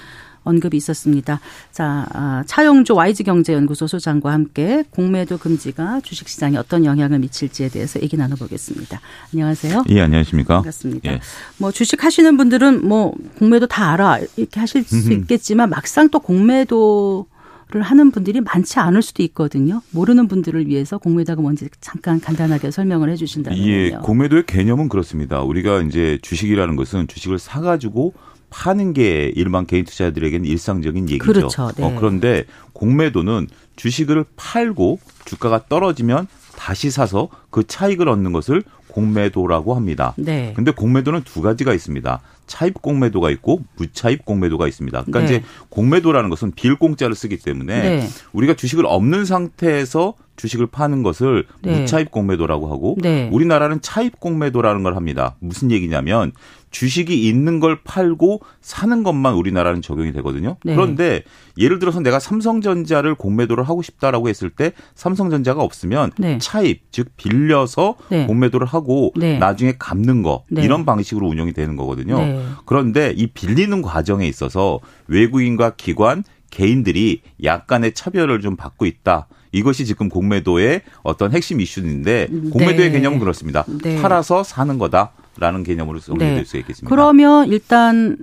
언급이 있었습니다. 자, 아, 차용조 YG경제연구소 소장과 함께 공매도 금지가 주식시장에 어떤 영향을 미칠지에 대해서 얘기 나눠보겠습니다. 안녕하세요. 예, 안녕하십니까. 반갑습니다. 예. 뭐 주식 하시는 분들은 뭐 공매도 다 알아 이렇게 하실 수 있겠지만 막상 또 공매도 를 하는 분들이 많지 않을 수도 있거든요. 모르는 분들을 위해서 공매도가 뭔지 잠깐 간단하게 설명을 해 주신다면. 예, 공매도의 개념은 그렇습니다. 우리가 이제 주식이라는 것은 주식을 사 가지고 파는 게 일반 개인 투자자들에게는 일상적인 얘기죠. 그렇죠. 네. 어, 그런데 공매도는 주식을 팔고 주가가 떨어지면 다시 사서 그 차익을 얻는 것을 공매도라고 합니다. 네. 근데 공매도는 두 가지가 있습니다. 차입 공매도가 있고 무차입 공매도가 있습니다. 그러니까 네. 이제 공매도라는 것은 빌공짜를 쓰기 때문에 네. 우리가 주식을 없는 상태에서 주식을 파는 것을 네. 무차입 공매도라고 하고 네. 우리나라는 차입 공매도라는 걸 합니다. 무슨 얘기냐면 주식이 있는 걸 팔고 사는 것만 우리나라는 적용이 되거든요. 네. 그런데 예를 들어서 내가 삼성전자를 공매도를 하고 싶다라고 했을 때 삼성전자가 없으면 네. 차입 즉 빌려서 네. 공매도를 하고 네. 나중에 갚는 거 네. 이런 방식으로 운영이 되는 거거든요. 네. 그런데 이 빌리는 과정에 있어서 외국인과 기관 개인들이 약간의 차별을 좀 받고 있다. 이것이 지금 공매도의 어떤 핵심 이슈인데 공매도의 개념은 그렇습니다. 팔아서 사는 거다. 라는 개념으로 네. 수 있겠습니다. 그러면 일단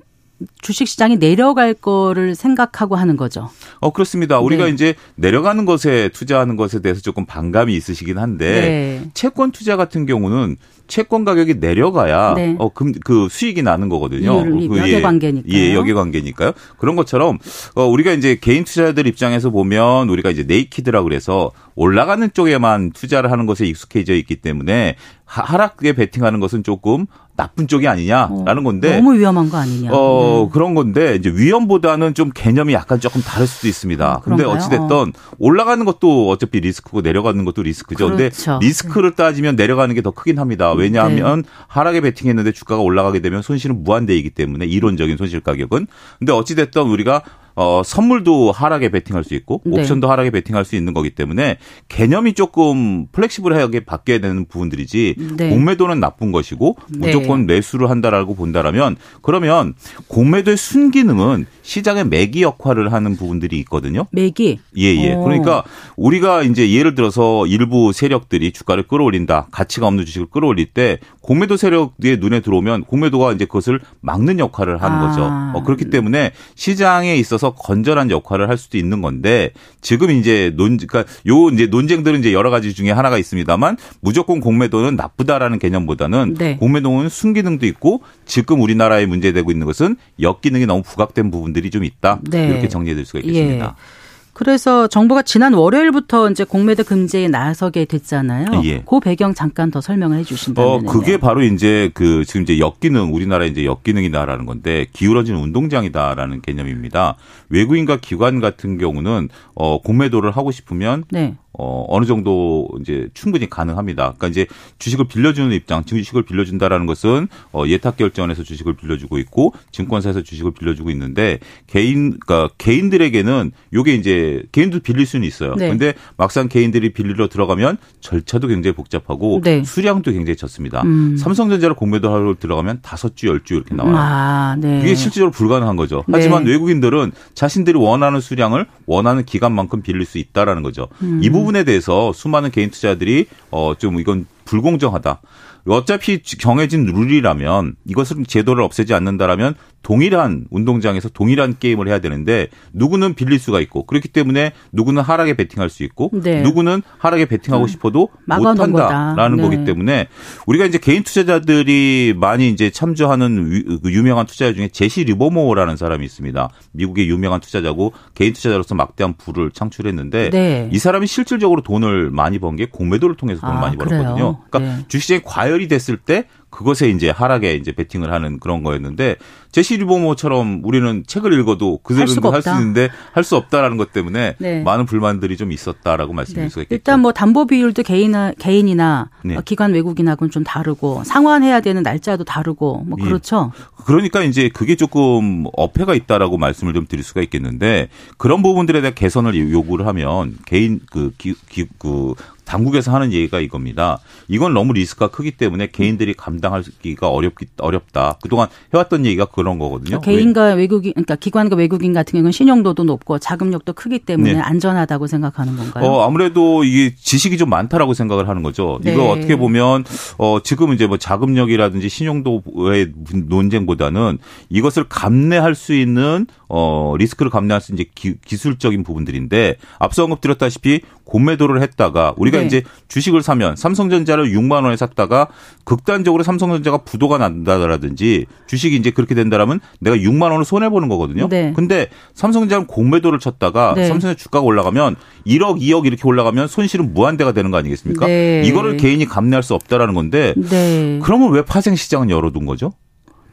주식시장이 내려갈 거를 생각하고 하는 거죠. 어 그렇습니다. 우리가 네. 이제 내려가는 것에 투자하는 것에 대해서 조금 반감이 있으시긴 한데 네. 채권 투자 같은 경우는 채권 가격이 내려가야 네. 어그 그 수익이 나는 거거든요. 그 여계 관계니까. 예, 여계 관계니까요. 그런 것처럼 어 우리가 이제 개인 투자자들 입장에서 보면 우리가 이제 naked라 그래서 올라가는 쪽에만 투자를 하는 것에 익숙해져 있기 때문에 하락에 베팅하는 것은 조금 나쁜 쪽이 아니냐라는 어, 건데 너무 위험한 거 아니냐. 어 네. 그런 건데 이제 위험보다는 좀 개념이 약간 조금 다를 수도 있습니다. 어, 근데 어찌 됐던 올라가는 것도 어차피 리스크고 내려가는 것도 리스크죠. 그렇죠. 근데 리스크를 따지면 내려가는 게 더 크긴 합니다. 왜냐하면 네. 하락에 베팅했는데 주가가 올라가게 되면 손실은 무한대이기 때문에 이론적인 손실 가격은. 근데 어찌 됐던 우리가 어, 선물도 하락에 베팅할 수 있고 네. 옵션도 네. 하락에 베팅할 수 있는 거기 때문에 개념이 조금 플렉시블하게 바뀌어야 되는 부분들이지 네. 공매도는 나쁜 것이고 네. 무조건 매수를 한다라고 본다라면 그러면 공매도의 순기능은 시장의 매기 역할을 하는 부분들이 있거든요. 매기? 예, 예. 오. 그러니까 우리가 이제 예를 들어서 일부 세력들이 주가를 끌어올린다. 가치가 없는 주식을 끌어올릴 때 공매도 세력의 눈에 들어오면 공매도가 이제 그것을 막는 역할을 하는 아. 거죠. 어, 그렇기 때문에 시장에 있어서 더 건전한 역할을 할 수도 있는 건데 지금 이제 논 그러니까 요 이제 논쟁들은 이제 여러 가지 중에 하나가 있습니다만 무조건 공매도는 나쁘다라는 개념보다는 네. 공매도는 순기능도 있고 지금 우리나라에 문제되고 있는 것은 역기능이 너무 부각된 부분들이 좀 있다. 네. 이렇게 정리해 드릴 수가 있겠습니다. 예. 그래서 정부가 지난 월요일부터 이제 공매도 금지에 나서게 됐잖아요. 예. 그 배경 잠깐 더 설명을 해 주신다면. 어, 그게 바로 이제 그 지금 이제 역기능 우리나라 이제 역기능이다라는 건데 기울어진 운동장이다라는 개념입니다. 외국인과 기관 같은 경우는 어 공매도를 하고 싶으면 네. 어, 어느 정도 이제 충분히 가능합니다. 그러니까 이제 주식을 빌려주는 입장, 주식을 빌려준다라는 것은 어, 예탁 결제원에서 주식을 빌려주고 있고 증권사에서 주식을 빌려주고 있는데 개인, 그러니까 개인들에게는 요게 이제 개인도 빌릴 수는 있어요. 네. 근데 막상 개인들이 빌리러 들어가면 절차도 굉장히 복잡하고 네. 수량도 굉장히 적습니다. 음. 삼성전자를 공매도 하러 들어가면 다섯 주, 열 주 이렇게 나와요. 아, 네. 이게 실질적으로 불가능한 거죠. 하지만 네. 외국인들은 자신들이 원하는 수량을 원하는 기간만큼 빌릴 수 있다라는 거죠. 음. 이 부분 부분에 대해서 수많은 개인 투자들이 어 좀 이건 불공정하다. 어차피 정해진 룰이라면 이것을 제도를 없애지 않는다라면 동일한 운동장에서 동일한 게임을 해야 되는데 누구는 빌릴 수가 있고 그렇기 때문에 누구는 하락에 베팅할 수 있고 네. 누구는 하락에 베팅하고 음. 싶어도 못 한다라는 네. 거기 때문에 우리가 이제 개인 투자자들이 많이 이제 참조하는 그 유명한 투자자 중에 제시 리버모어라는 사람이 있습니다. 미국의 유명한 투자자고 개인 투자자로서 막대한 부를 창출했는데 네. 이 사람이 실질적으로 돈을 많이 번 게 공매도를 통해서 돈을 아, 많이 벌었거든요. 그러니까 네. 주식시장이 과열이 됐을 때 그것에 이제 하락에 이제 베팅을 하는 그런 거였는데 제시 리버모처럼 우리는 책을 읽어도 그대로 할수 있는데 할 수 없다라는 것 때문에 네. 많은 불만들이 좀 있었다라고 말씀드릴 네. 수가 있겠죠. 일단 뭐 담보 비율도 개인이나 개인이나 네. 어, 기관 외국인하고는 좀 다르고 상환해야 되는 날짜도 다르고 뭐 예. 그렇죠. 예. 그러니까 이제 그게 조금 어폐가 있다라고 말씀을 좀 드릴 수가 있겠는데 그런 부분들에 대한 개선을 요구를 하면 개인 그 기, 기, 그 당국에서 하는 얘기가 이겁니다. 이건 너무 리스크가 크기 때문에 개인들이 감당하기가 어렵기 어렵다. 그동안 해왔던 얘기가 그런 거거든요. 그러니까 개인과 외국인, 그러니까 기관과 외국인 같은 경우는 신용도도 높고 자금력도 크기 때문에 네. 안전하다고 생각하는 건가요? 어, 아무래도 이게 지식이 좀 많다라고 생각을 하는 거죠. 네. 이거 어떻게 보면 어, 지금 이제 뭐 자금력이라든지 신용도의 논쟁보다는 이것을 감내할 수 있는 어, 리스크를 감내할 수 있는 기, 술적인 부분들인데 앞서 언급드렸다시피 공매도를 했다가 우리가 네. 이제 주식을 사면 삼성전자를 6만 원에 샀다가 극단적으로 삼성전자가 부도가 난다라든지 주식이 이제 그렇게 된다라면 내가 6만 원을 손해 보는 거거든요. 네. 근데 삼성전자는 공매도를 쳤다가 네. 삼성전자 주가가 올라가면 1억, 2억 이렇게 올라가면 손실은 무한대가 되는 거 아니겠습니까? 네. 이거를 개인이 감내할 수 없다라는 건데 네. 그러면 왜 파생 시장은 열어둔 거죠?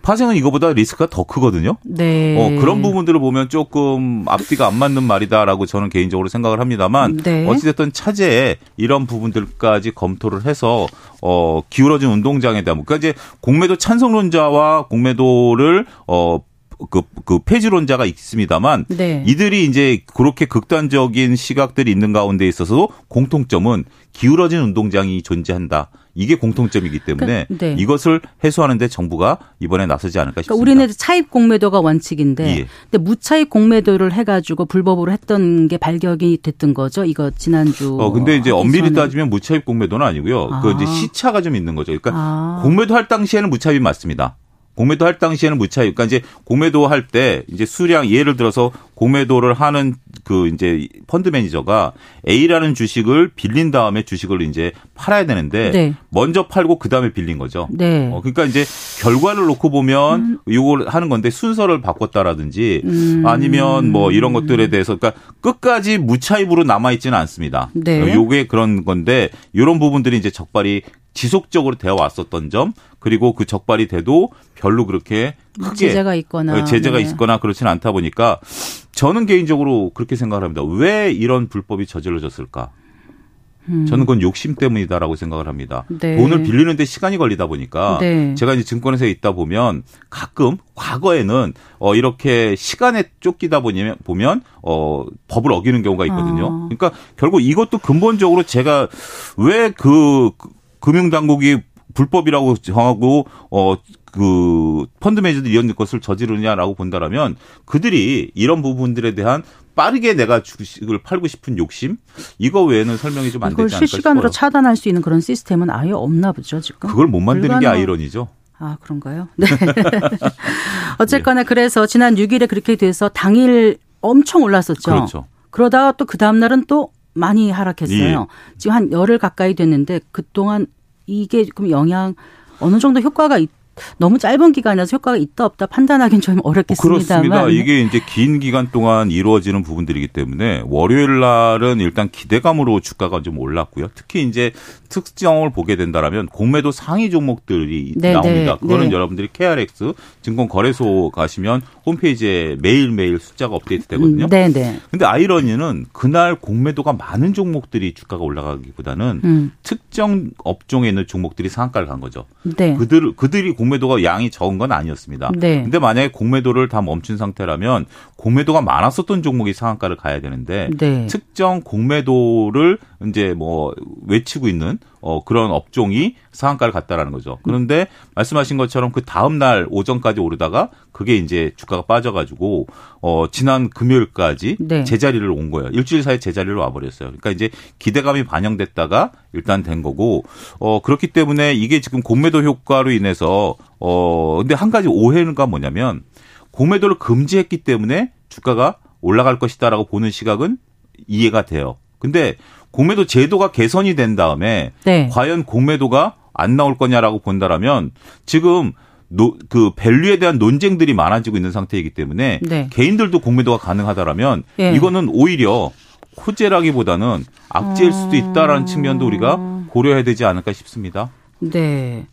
파생은 이거보다 리스크가 더 크거든요. 네. 어, 그런 부분들을 보면 조금 앞뒤가 안 맞는 말이다라고 저는 개인적으로 생각을 합니다만 네. 어찌됐든 차제에 이런 부분들까지 검토를 해서 어, 기울어진 운동장에 대한 그러니까 이제 공매도 찬성론자와 공매도를 어 그, 그 폐지론자가 있습니다만 네. 이들이 이제 그렇게 극단적인 시각들이 있는 가운데 있어서 공통점은 기울어진 운동장이 존재한다. 이게 공통점이기 때문에 그러니까, 네. 이것을 해소하는데 정부가 이번에 나서지 않을까 싶습니다. 그러니까 우리는 차입 공매도가 원칙인데, 예. 근데 무차입 공매도를 해가지고 불법으로 했던 게 발격이 됐던 거죠. 이거 지난주. 어 근데 이제 엄밀히 따지면 무차입 공매도는 아니고요. 아. 그 이제 아. 시차가 좀 있는 거죠. 그러니까 아. 공매도 할 당시에는 무차입이 맞습니다. 공매도 할 당시에는 무차입. 그러니까 이제 공매도 할 때 이제 수량 예를 들어서 공매도를 하는 그 이제 펀드 매니저가 A라는 주식을 빌린 다음에 주식을 이제 팔아야 되는데 네. 먼저 팔고 그 다음에 빌린 거죠. 네. 어, 그러니까 이제 결과를 놓고 보면 음. 이걸 하는 건데 순서를 바꿨다라든지 음. 아니면 뭐 이런 것들에 대해서 그러니까 끝까지 무차입으로 남아 있지는 않습니다. 네. 어, 요게 그런 건데 이런 부분들이 이제 적발이 지속적으로 되어 왔었던 점 그리고 그 적발이 돼도 별로 그렇게 크게 제재가 있거나 어, 제재가 네. 있거나 그렇지는 않다 보니까 저는 개인적으로 그렇게 생각을 합니다. 왜 이런 불법이 저질러졌을까? 음. 저는 그건 욕심 때문이다라고 생각을 합니다. 네. 돈을 빌리는데 시간이 걸리다 보니까 네. 제가 이제 증권회사에 있다 보면 가끔 과거에는 어 이렇게 시간에 쫓기다 보면 보면 어 법을 어기는 경우가 있거든요. 아. 그러니까 결국 이것도 근본적으로 제가 왜그 그 금융당국이 불법이라고 정하고 어 그 펀드 매니저들이 이런 것을 저지르냐라고 본다라면 그들이 이런 부분들에 대한 빠르게 내가 주식을 팔고 싶은 욕심 이거 외에는 설명이 좀 안 되지 않을까 실시간으로 차단할 수 있는 그런 시스템은 아예 없나 보죠 지금. 그걸 못 만드는 불가능... 게 아이러니죠. 아 그런가요? 네. 어쨌거나 네. 그래서 지난 6일에 그렇게 돼서 당일 엄청 올랐었죠. 그렇죠. 그러다가 또 그 다음 날은 또 많이 하락했어요. 예. 지금 한 열흘 가까이 됐는데 그동안 이게 그럼 영향 어느 정도 효과가 있, 너무 짧은 기간이라서 효과가 있다 없다 판단하기는 좀 어렵겠습니다만. 그렇습니다. 이게 이제 긴 기간 동안 이루어지는 부분들이기 때문에 월요일 날은 일단 기대감으로 주가가 좀 올랐고요. 특히 이제 특정을 보게 된다라면 공매도 상위 종목들이 네, 네 나옵니다. 네, 그거는 네. 여러분들이 KRX 증권거래소 가시면 홈페이지에 매일매일 숫자가 업데이트 되거든요. 네, 네. 근데 아이러니는 그날 공매도가 많은 종목들이 주가가 올라가기보다는 음. 특정 업종에 있는 종목들이 상한가를 간 거죠. 네. 그들 그들이 공 매도가 양이 적은 건 아니었습니다. 네. 근데 만약에 공매도를 다 멈춘 상태라면 공매도가 많았었던 종목이 상한가를 가야 되는데 네. 특정 공매도를 이제 뭐 외치고 있는 어 그런 업종이 상한가를 갔다라는 거죠. 그런데 말씀하신 것처럼 그 다음 날 오전까지 오르다가 그게 이제 주가가 빠져가지고 어 지난 금요일까지 네. 제자리를 온 거예요. 일주일 사이 에 제자리로 와버렸어요. 그러니까 이제 기대감이 반영됐다가 일단 된 거고 어 그렇기 때문에 이게 지금 공매도 효과로 인해서 어 근데 한 가지 오해가 뭐냐면 공매도를 금지했기 때문에 주가가 올라갈 것이다라고 보는 시각은 이해가 돼요. 근데 공매도 제도가 개선이 된 다음에 네. 과연 공매도가 안 나올 거냐라고 본다라면 지금 노, 그 value에 대한 논쟁들이 많아지고 있는 상태이기 때문에 네. 개인들도 공매도가 가능하다라면 네. 이거는 오히려 호재라기보다는 악재일 수도 있다라는 어... 측면도 우리가 고려해야 되지 않을까 싶습니다. 네.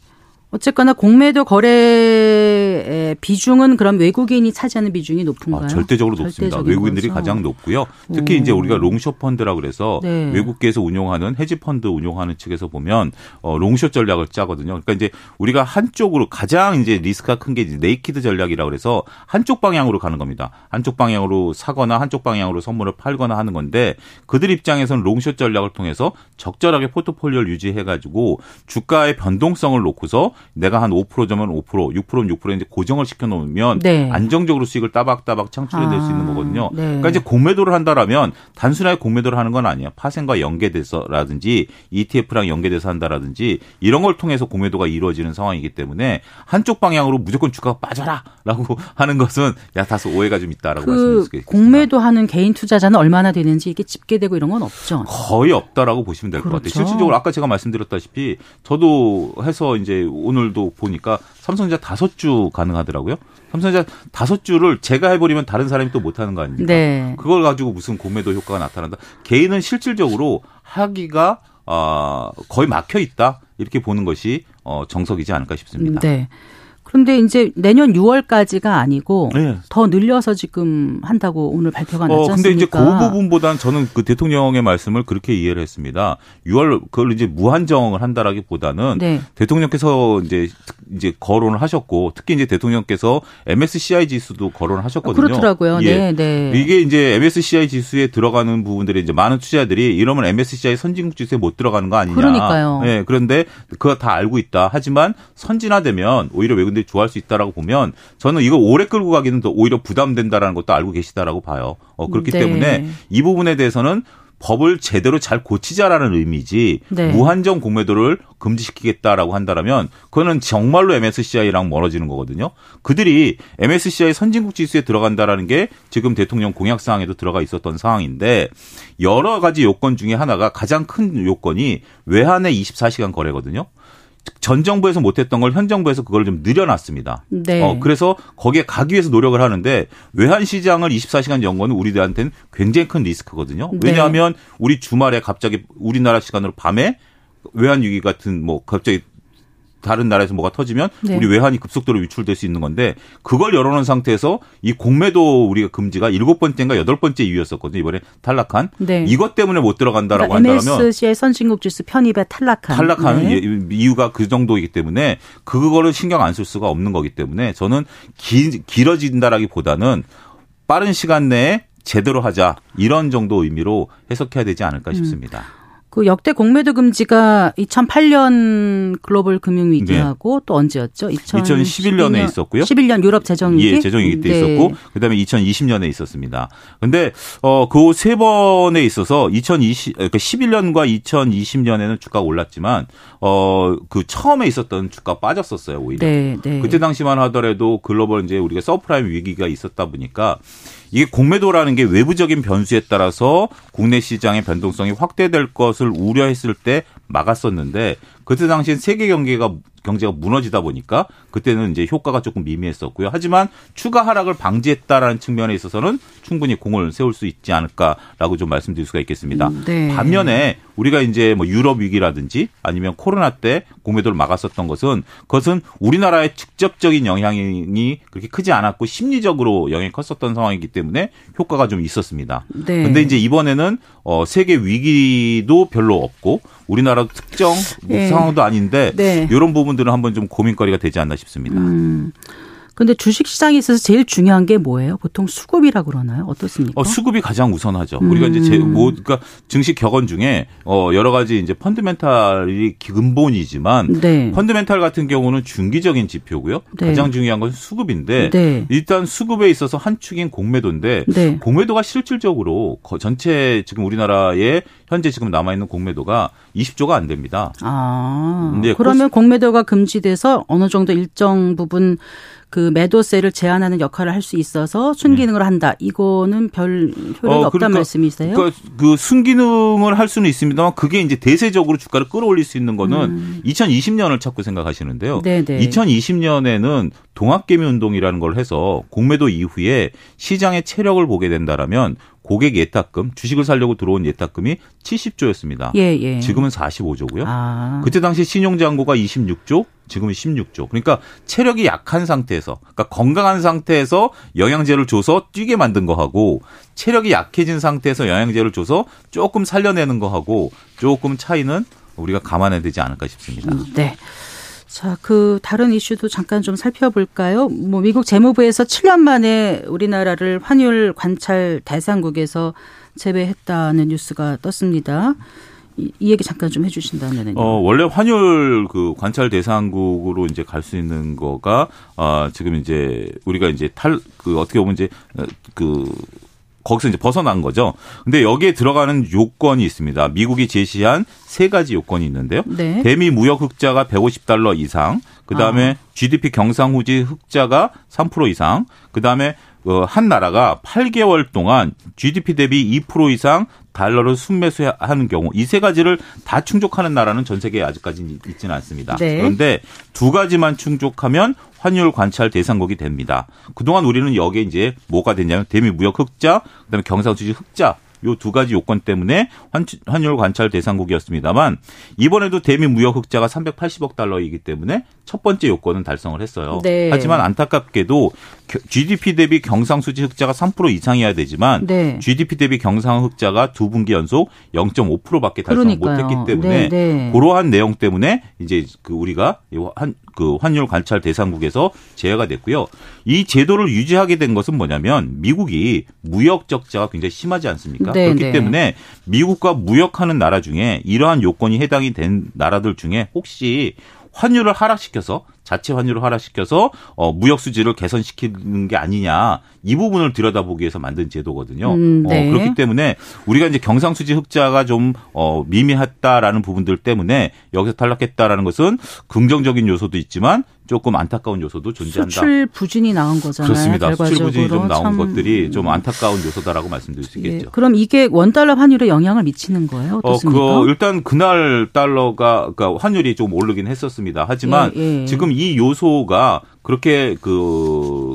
어쨌거나 공매도 거래 비중은 그럼 외국인이 차지하는 비중이 높은가요? 아, 절대적으로 높습니다. 외국인들이 거죠? 가장 높고요. 특히 오. 이제 우리가 long short 펀드라 그래서 네. 외국계에서 운용하는 헤지 펀드 운용하는 측에서 보면 어, long short 전략을 짜거든요. 그러니까 이제 우리가 한쪽으로 가장 이제 리스크가 큰 게 naked 전략이라 그래서 한쪽 방향으로 가는 겁니다. 한쪽 방향으로 사거나 한쪽 방향으로 선물을 팔거나 하는 건데 그들 입장에서는 long short 전략을 통해서 적절하게 포트폴리오를 유지해 가지고 주가의 변동성을 놓고서 내가 한 5%면 5%, 6%면 6% 이제 고정을 시켜 놓으면 네. 안정적으로 수익을 따박따박 창출해낼 아, 수 있는 거거든요. 네. 그러니까 이제 공매도를 한다라면 단순하게 공매도를 하는 건 아니에요. 파생과 연계돼서라든지 ETF랑 연계돼서 한다라든지 이런 걸 통해서 공매도가 이루어지는 상황이기 때문에 한쪽 방향으로 무조건 주가가 빠져라라고 하는 것은 야 다소 오해가 좀 있다라고 그 말씀드릴 수 있습니다. 공매도 하는 개인 투자자는 얼마나 되는지 이게 집계되고 이런 건 없죠. 거의 없다라고 보시면 될것 그렇죠. 같아요. 실질적으로 아까 제가 말씀드렸다시피 저도 해서 이제 오늘도 보니까 삼성전자 다섯 주 가능하더라고요. 삼성전자 다섯 주를 제가 해버리면 다른 사람이 또 못하는 거 아닙니까? 네. 그걸 가지고 무슨 공매도 효과가 나타난다. 개인은 실질적으로 하기가 어, 거의 막혀 있다 이렇게 보는 것이 어, 정석이지 않을까 싶습니다. 네. 그런데 이제 내년 6월까지가 아니고 네. 더 늘려서 지금 한다고 오늘 발표가 났지 않습니까? 어, 근데 이제 그 부분보다는 저는 그 대통령의 말씀을 그렇게 이해를 했습니다. 6월 그걸 이제 무한정을 한다라기보다는 네. 대통령께서 이제 이제 거론을 하셨고 특히 이제 대통령께서 MSCI 지수도 거론을 하셨거든요. 그렇더라고요. 예. 네, 네. 이게 이제 MSCI 지수에 들어가는 부분들이 이제 많은 투자들이 이러면 MSCI 선진국 지수에 못 들어가는 거 아니냐. 그러니까요. 네, 그런데 그거 다 알고 있다. 하지만 선진화되면 오히려 외국인들이 사람들이 좋아할 수 있다라고 보면 저는 이거 오래 끌고 가기는 더 오히려 부담된다라는 것도 알고 계시다라고 봐요. 어, 그렇기 네. 때문에 이 부분에 대해서는 법을 제대로 잘 고치자라는 의미지 네. 무한정 공매도를 금지시키겠다라고 한다라면 그거는 정말로 MSCI랑 멀어지는 거거든요. 그들이 MSCI 선진국 지수에 들어간다라는 게 지금 대통령 공약 사항에도 들어가 있었던 상황인데 여러 가지 요건 중에 하나가 가장 큰 요건이 외환의 24시간 거래거든요. 전 정부에서 못했던 걸 현 정부에서 그걸 좀 늘려놨습니다. 네. 어, 그래서 거기에 가기 위해서 노력을 하는데 외환 시장을 24시간 연 거는 우리들한테는 굉장히 큰 리스크거든요. 네. 왜냐하면 우리 주말에 갑자기 우리나라 시간으로 밤에 외환 위기 같은 뭐 갑자기 다른 나라에서 뭐가 터지면 네. 우리 외환이 급속도로 유출될 수 있는 건데 그걸 열어놓은 상태에서 이 공매도 우리가 금지가 일곱 번째인가 여덟 번째 이유였었거든요. 이번에 탈락한 네. 이것 때문에 못 들어간다라고 그러니까 한다면 MSCI 선진국 지수 편입에 탈락한 탈락한 네. 이유가 그 정도이기 때문에 그거를 신경 안 쓸 수가 없는 거기 때문에 저는 기, 길어진다라기보다는 빠른 시간 내에 제대로 하자 이런 정도 의미로 해석해야 되지 않을까 음. 싶습니다. 음. 그 역대 공매도 금지가 2008년 글로벌 금융 위기하고 네. 또 언제였죠? 2011 년에 있었고요. 11년 유럽 재정 위기. 예, 재정 위기 때 네. 있었고 그다음에 2020년에 있었습니다. 근데 어 그 세 번에 있어서 2020 그러니까 11년과 2020년에는 주가가 올랐지만 어 그 처음에 있었던 주가 빠졌었어요, 오히려. 네, 네. 그때 당시만 하더라도 글로벌 이제 우리가 서브프라임 위기가 있었다 보니까 이게 공매도라는 게 외부적인 변수에 따라서 국내 시장의 변동성이 확대될 것을 우려했을 때 막았었는데 그때 당시엔 세계 경기가 경제가 무너지다 보니까 그때는 이제 효과가 조금 미미했었고요. 하지만 추가 하락을 방지했다라는 측면에 있어서는 충분히 공을 세울 수 있지 않을까라고 좀 말씀드릴 수가 있겠습니다. 음, 네. 반면에 우리가 이제 뭐 유럽 위기라든지 아니면 코로나 때 공매도를 막았었던 것은 그것은 우리나라의 직접적인 영향이 그렇게 크지 않았고 심리적으로 영향이 컸었던 상황이기 때문에 효과가 좀 있었습니다. 네. 근데 이제 이번에는 어 세계 위기도 별로 없고 우리나라 특정 네. 상황도 아닌데 네. 이런 부분 들은 한번 좀 고민거리가 되지 않나 싶습니다. 음. 근데 주식 시장에 있어서 제일 중요한 게 뭐예요? 보통 수급이라고 그러나요? 어떻습니까? 어, 수급이 가장 우선하죠. 음. 우리가 이제 제, 뭐, 그러니까 증시 격언 중에 어, 여러 가지 이제 펀드멘탈이 근본이지만 네. 펀드멘탈 같은 경우는 중기적인 지표고요. 네. 가장 중요한 것은 수급인데 네. 일단 수급에 있어서 한 축인 공매도인데 네. 공매도가 실질적으로 전체 지금 우리나라에 현재 지금 남아 있는 공매도가 20조가 안 됩니다. 아. 그러면 코스... 공매도가 금지돼서 어느 정도 일정 부분 그 매도세를 제한하는 역할을 할 수 있어서 순기능을 네. 한다. 이거는 별 효력이 어, 그러니까, 없단 말씀이세요? 그러니까 그 순기능을 할 수는 있습니다만 그게 이제 대세적으로 주가를 끌어올릴 수 있는 거는 음. 2020년을 찾고 생각하시는데요. 네네. 2020년에는 동학개미 운동이라는 걸 해서 공매도 이후에 시장의 체력을 보게 된다라면 고객 예탁금, 주식을 살려고 들어온 예탁금이 70조였습니다. 예, 예. 지금은 45조고요. 아. 그때 당시 신용장고가 26조, 지금은 16조. 그러니까 체력이 약한 상태에서, 그러니까 건강한 상태에서 영양제를 줘서 뛰게 만든 거하고 체력이 약해진 상태에서 영양제를 줘서 조금 살려내는 거하고 조금 차이는 우리가 감안해야 되지 않을까 싶습니다. 음, 네. 자, 그 다른 이슈도 잠깐 좀 살펴볼까요? 뭐 미국 재무부에서 7년 만에 우리나라를 환율 관찰 대상국에서 제외했다는 뉴스가 떴습니다. 이, 이 얘기 잠깐 좀 해주신다면요. 어, 원래 환율 그 관찰 대상국으로 이제 갈 수 있는 거가 아 지금 이제 우리가 이제 탈 그 어떻게 보면 이제 그 거기서 이제 벗어난 거죠. 근데 여기에 들어가는 요건이 있습니다. 미국이 제시한 세 가지 요건이 있는데요. 네. 대미 무역 흑자가 150달러 이상, 그다음에 아. GDP 경상후지 흑자가 3% 이상, 그다음에 어, 한 나라가 8개월 동안 GDP 대비 2% 이상 달러를 순매수하는 경우 이 세 가지를 다 충족하는 나라는 전 세계에 아직까지 있지는 않습니다. 네. 그런데 두 가지만 충족하면 환율 관찰 대상국이 됩니다. 그동안 우리는 여기에 이제 뭐가 됐냐면 대미 무역 흑자, 그다음에 경상수지 흑자 요 두 가지 요건 때문에 환율 관찰 대상국이었습니다만 이번에도 대미 무역 흑자가 380억 달러이기 때문에 첫 번째 요건은 달성을 했어요. 네. 하지만 안타깝게도 GDP 대비 경상수지 흑자가 3% 이상이어야 되지만 네. GDP 대비 경상 흑자가 두 분기 연속 0.5%밖에 달성 못했기 때문에 네, 네. 그러한 내용 때문에 이제 그 우리가 한그 환율 관찰 대상국에서 제외가 됐고요. 이 제도를 유지하게 된 것은 뭐냐면 미국이 무역 적자가 굉장히 심하지 않습니까? 네, 그렇기 네. 때문에 미국과 무역하는 나라 중에 이러한 요건이 해당이 된 나라들 중에 혹시 환율을 하락시켜서 자체 환율을 하락시켜서 어, 무역 수지를 개선시키는 게 아니냐 이 부분을 들여다보기 위해서 만든 제도거든요. 음, 네. 어, 그렇기 때문에 우리가 이제 경상 수지 흑자가 좀 어, 미미했다라는 부분들 때문에 여기서 탈락했다라는 것은 긍정적인 요소도 있지만 조금 안타까운 요소도 존재한다. 수출 부진이 나온 거잖아요. 그렇습니다. 수출 부진이 좀 나온 것들이 좀 안타까운 요소다라고 말씀드릴 수 있겠죠. 예, 그럼 이게 원 달러 환율에 영향을 미치는 거예요? 어떻습니까? 어, 그 일단 그날 달러가 그러니까 환율이 좀 오르긴 했었습니다. 하지만 예, 예. 지금 이 요소가 그렇게 그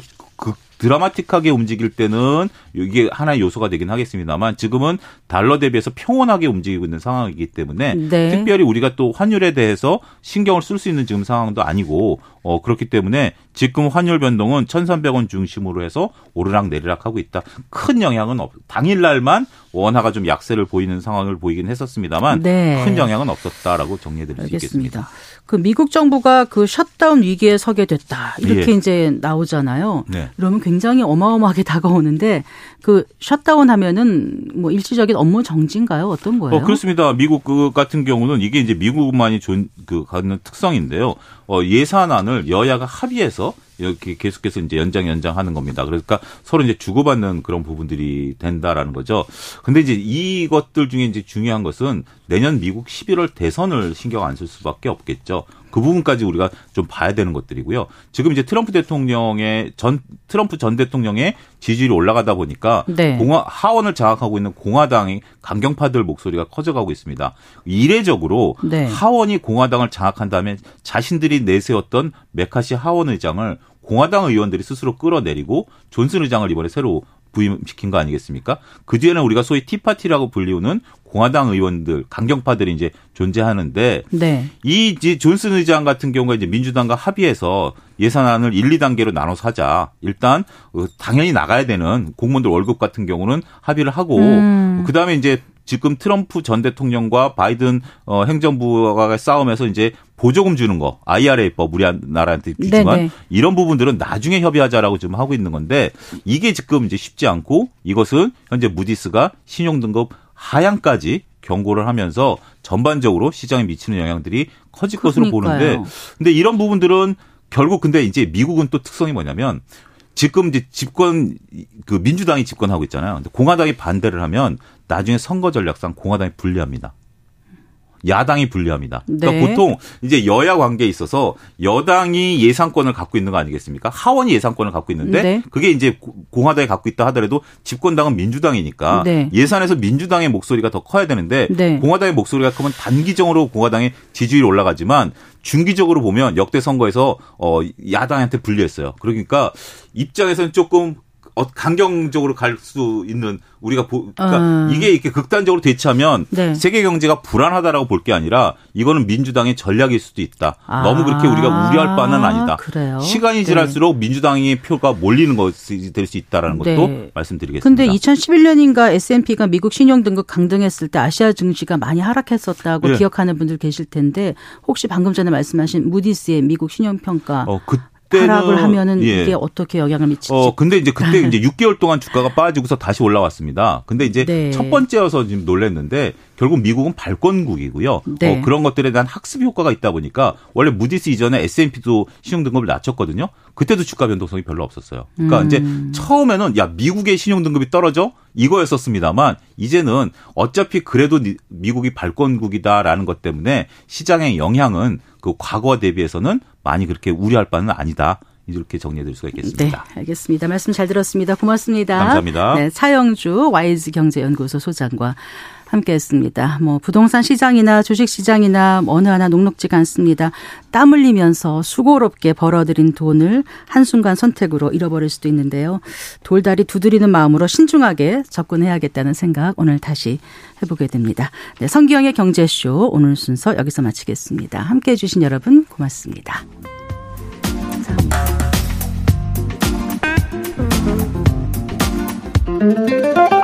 드라마틱하게 움직일 때는 이게 하나의 요소가 되긴 하겠습니다만 지금은 달러 대비해서 평온하게 움직이고 있는 상황이기 때문에 네. 특별히 우리가 또 환율에 대해서 신경을 쓸 수 있는 지금 상황도 아니고 어 그렇기 때문에 지금 환율 변동은 1,300원 중심으로 해서 오르락 내리락 하고 있다. 큰 영향은 없. 당일 날만 원화가 좀 약세를 보이는 상황을 보이긴 했었습니다만 네. 큰 영향은 없었다라고 정리해 드릴 알겠습니다. 수 있겠습니다. 그 미국 정부가 그 셧다운 위기에 서게 됐다 이렇게 예. 이제 나오잖아요. 네. 그러면 굉장히 어마어마하게 다가오는데 그 셧다운 하면은 뭐 일시적인 업무 정지인가요? 어떤 거예요? 어, 그렇습니다. 미국 그 같은 경우는 이게 이제 미국만이 존, 그 갖는 특성인데요. 어, 예산안을 여야가 합의해서 이렇게 계속해서 이제 연장 연장하는 겁니다. 그러니까 서로 이제 주고받는 그런 부분들이 된다라는 거죠. 근데 이제 이것들 중에 이제 중요한 것은 내년 미국 11월 대선을 신경 안 쓸 수밖에 없겠죠. 그 부분까지 우리가 좀 봐야 되는 것들이고요. 지금 이제 트럼프 대통령의 전 트럼프 전 대통령의 지지율이 올라가다 보니까 네. 공화 하원을 장악하고 있는 공화당의 강경파들 목소리가 커져가고 있습니다. 이례적으로 네. 하원이 공화당을 장악한 다음에 자신들이 내세웠던 메카시 하원 의장을 공화당 의원들이 스스로 끌어내리고 존슨 의장을 이번에 새로 부임시킨 거 아니겠습니까? 그 뒤에는 우리가 소위 티파티라고 불리우는 공화당 의원들, 강경파들이 이제 존재하는데 네. 이 이제 존슨 의장 같은 경우가 이제 민주당과 합의해서 예산안을 1, 2단계로 나눠서 하자. 일단 어, 당연히 나가야 되는 공무원들 월급 같은 경우는 합의를 하고 음. 그다음에 이제 지금 트럼프 전 대통령과 바이든 어, 행정부가 싸움에서 이제 보조금 주는 거 IRA법 우리나라한테 주지만 네네. 이런 부분들은 나중에 협의하자라고 지금 하고 있는 건데 이게 지금 이제 쉽지 않고 이것은 현재 무디스가 신용 등급 하향까지 경고를 하면서 전반적으로 시장에 미치는 영향들이 커질 그러니까요. 것으로 보는데 근데 이런 부분들은 결국 근데 이제 미국은 또 특성이 뭐냐면 지금 이제 집권 그 민주당이 집권하고 있잖아요. 근데 공화당이 반대를 하면 나중에 선거 전략상 공화당이 불리합니다. 야당이 불리합니다. 그러니까 네. 보통 이제 여야 관계에 있어서 여당이 예산권을 갖고 있는 거 아니겠습니까? 하원이 예산권을 갖고 있는데 네. 그게 이제 공화당이 갖고 있다 하더라도 집권당은 민주당이니까 네. 예산에서 민주당의 목소리가 더 커야 되는데 네. 공화당의 목소리가 크면 단기적으로 공화당의 지지율이 올라가지만 중기적으로 보면 역대 선거에서 어 야당한테 불리했어요. 그러니까 입장에서는 조금 어, 강경적으로 갈 수 있는 우리가 보, 그러니까 음. 이게 이렇게 극단적으로 대처하면 네. 세계 경제가 불안하다라고 볼 게 아니라 이거는 민주당의 전략일 수도 있다. 아. 너무 그렇게 우리가 우려할 바는 아니다. 그래요? 시간이 네. 지날수록 민주당의 표가 몰리는 것이 될 수 있다라는 것도 네. 말씀드리겠습니다. 근데 2011년인가 S&P가 미국 신용 등급 강등했을 때 아시아 증시가 많이 하락했었다고 네. 기억하는 분들 계실 텐데 혹시 방금 전에 말씀하신 무디스의 미국 신용 평가 어, 그 하락을 하면은 예. 이게 어떻게 영향을 미치지? 어 근데 이제 그때 이제 6개월 동안 주가가 빠지고서 다시 올라왔습니다. 근데 이제 네. 첫 번째여서 지금 놀랐는데 결국 미국은 발권국이고요. 네. 어, 그런 것들에 대한 학습 효과가 있다 보니까 원래 무디스 이전에 S&P도 신용 등급을 낮췄거든요. 그때도 주가 변동성이 별로 없었어요. 그러니까 음. 이제 처음에는 야 미국의 신용 등급이 떨어져 이거였었습니다만 이제는 어차피 그래도 미국이 발권국이다라는 것 때문에 시장의 영향은 그 과거 대비해서는 많이 그렇게 우려할 바는 아니다. 이렇게 정리해 드릴 수가 있겠습니다. 네, 알겠습니다. 말씀 잘 들었습니다. 고맙습니다. 감사합니다. 네, 차영주 와이즈 경제연구소 소장과 함께 했습니다. 뭐 부동산 시장이나 주식 시장이나 어느 하나 녹록지가 않습니다. 땀 흘리면서 수고롭게 벌어들인 돈을 한순간 선택으로 잃어버릴 수도 있는데요. 돌다리 두드리는 마음으로 신중하게 접근해야겠다는 생각 오늘 다시 해보게 됩니다. 네, 성기영의 경제쇼 오늘 순서 여기서 마치겠습니다. 함께 해주신 여러분 고맙습니다. 감사합니다.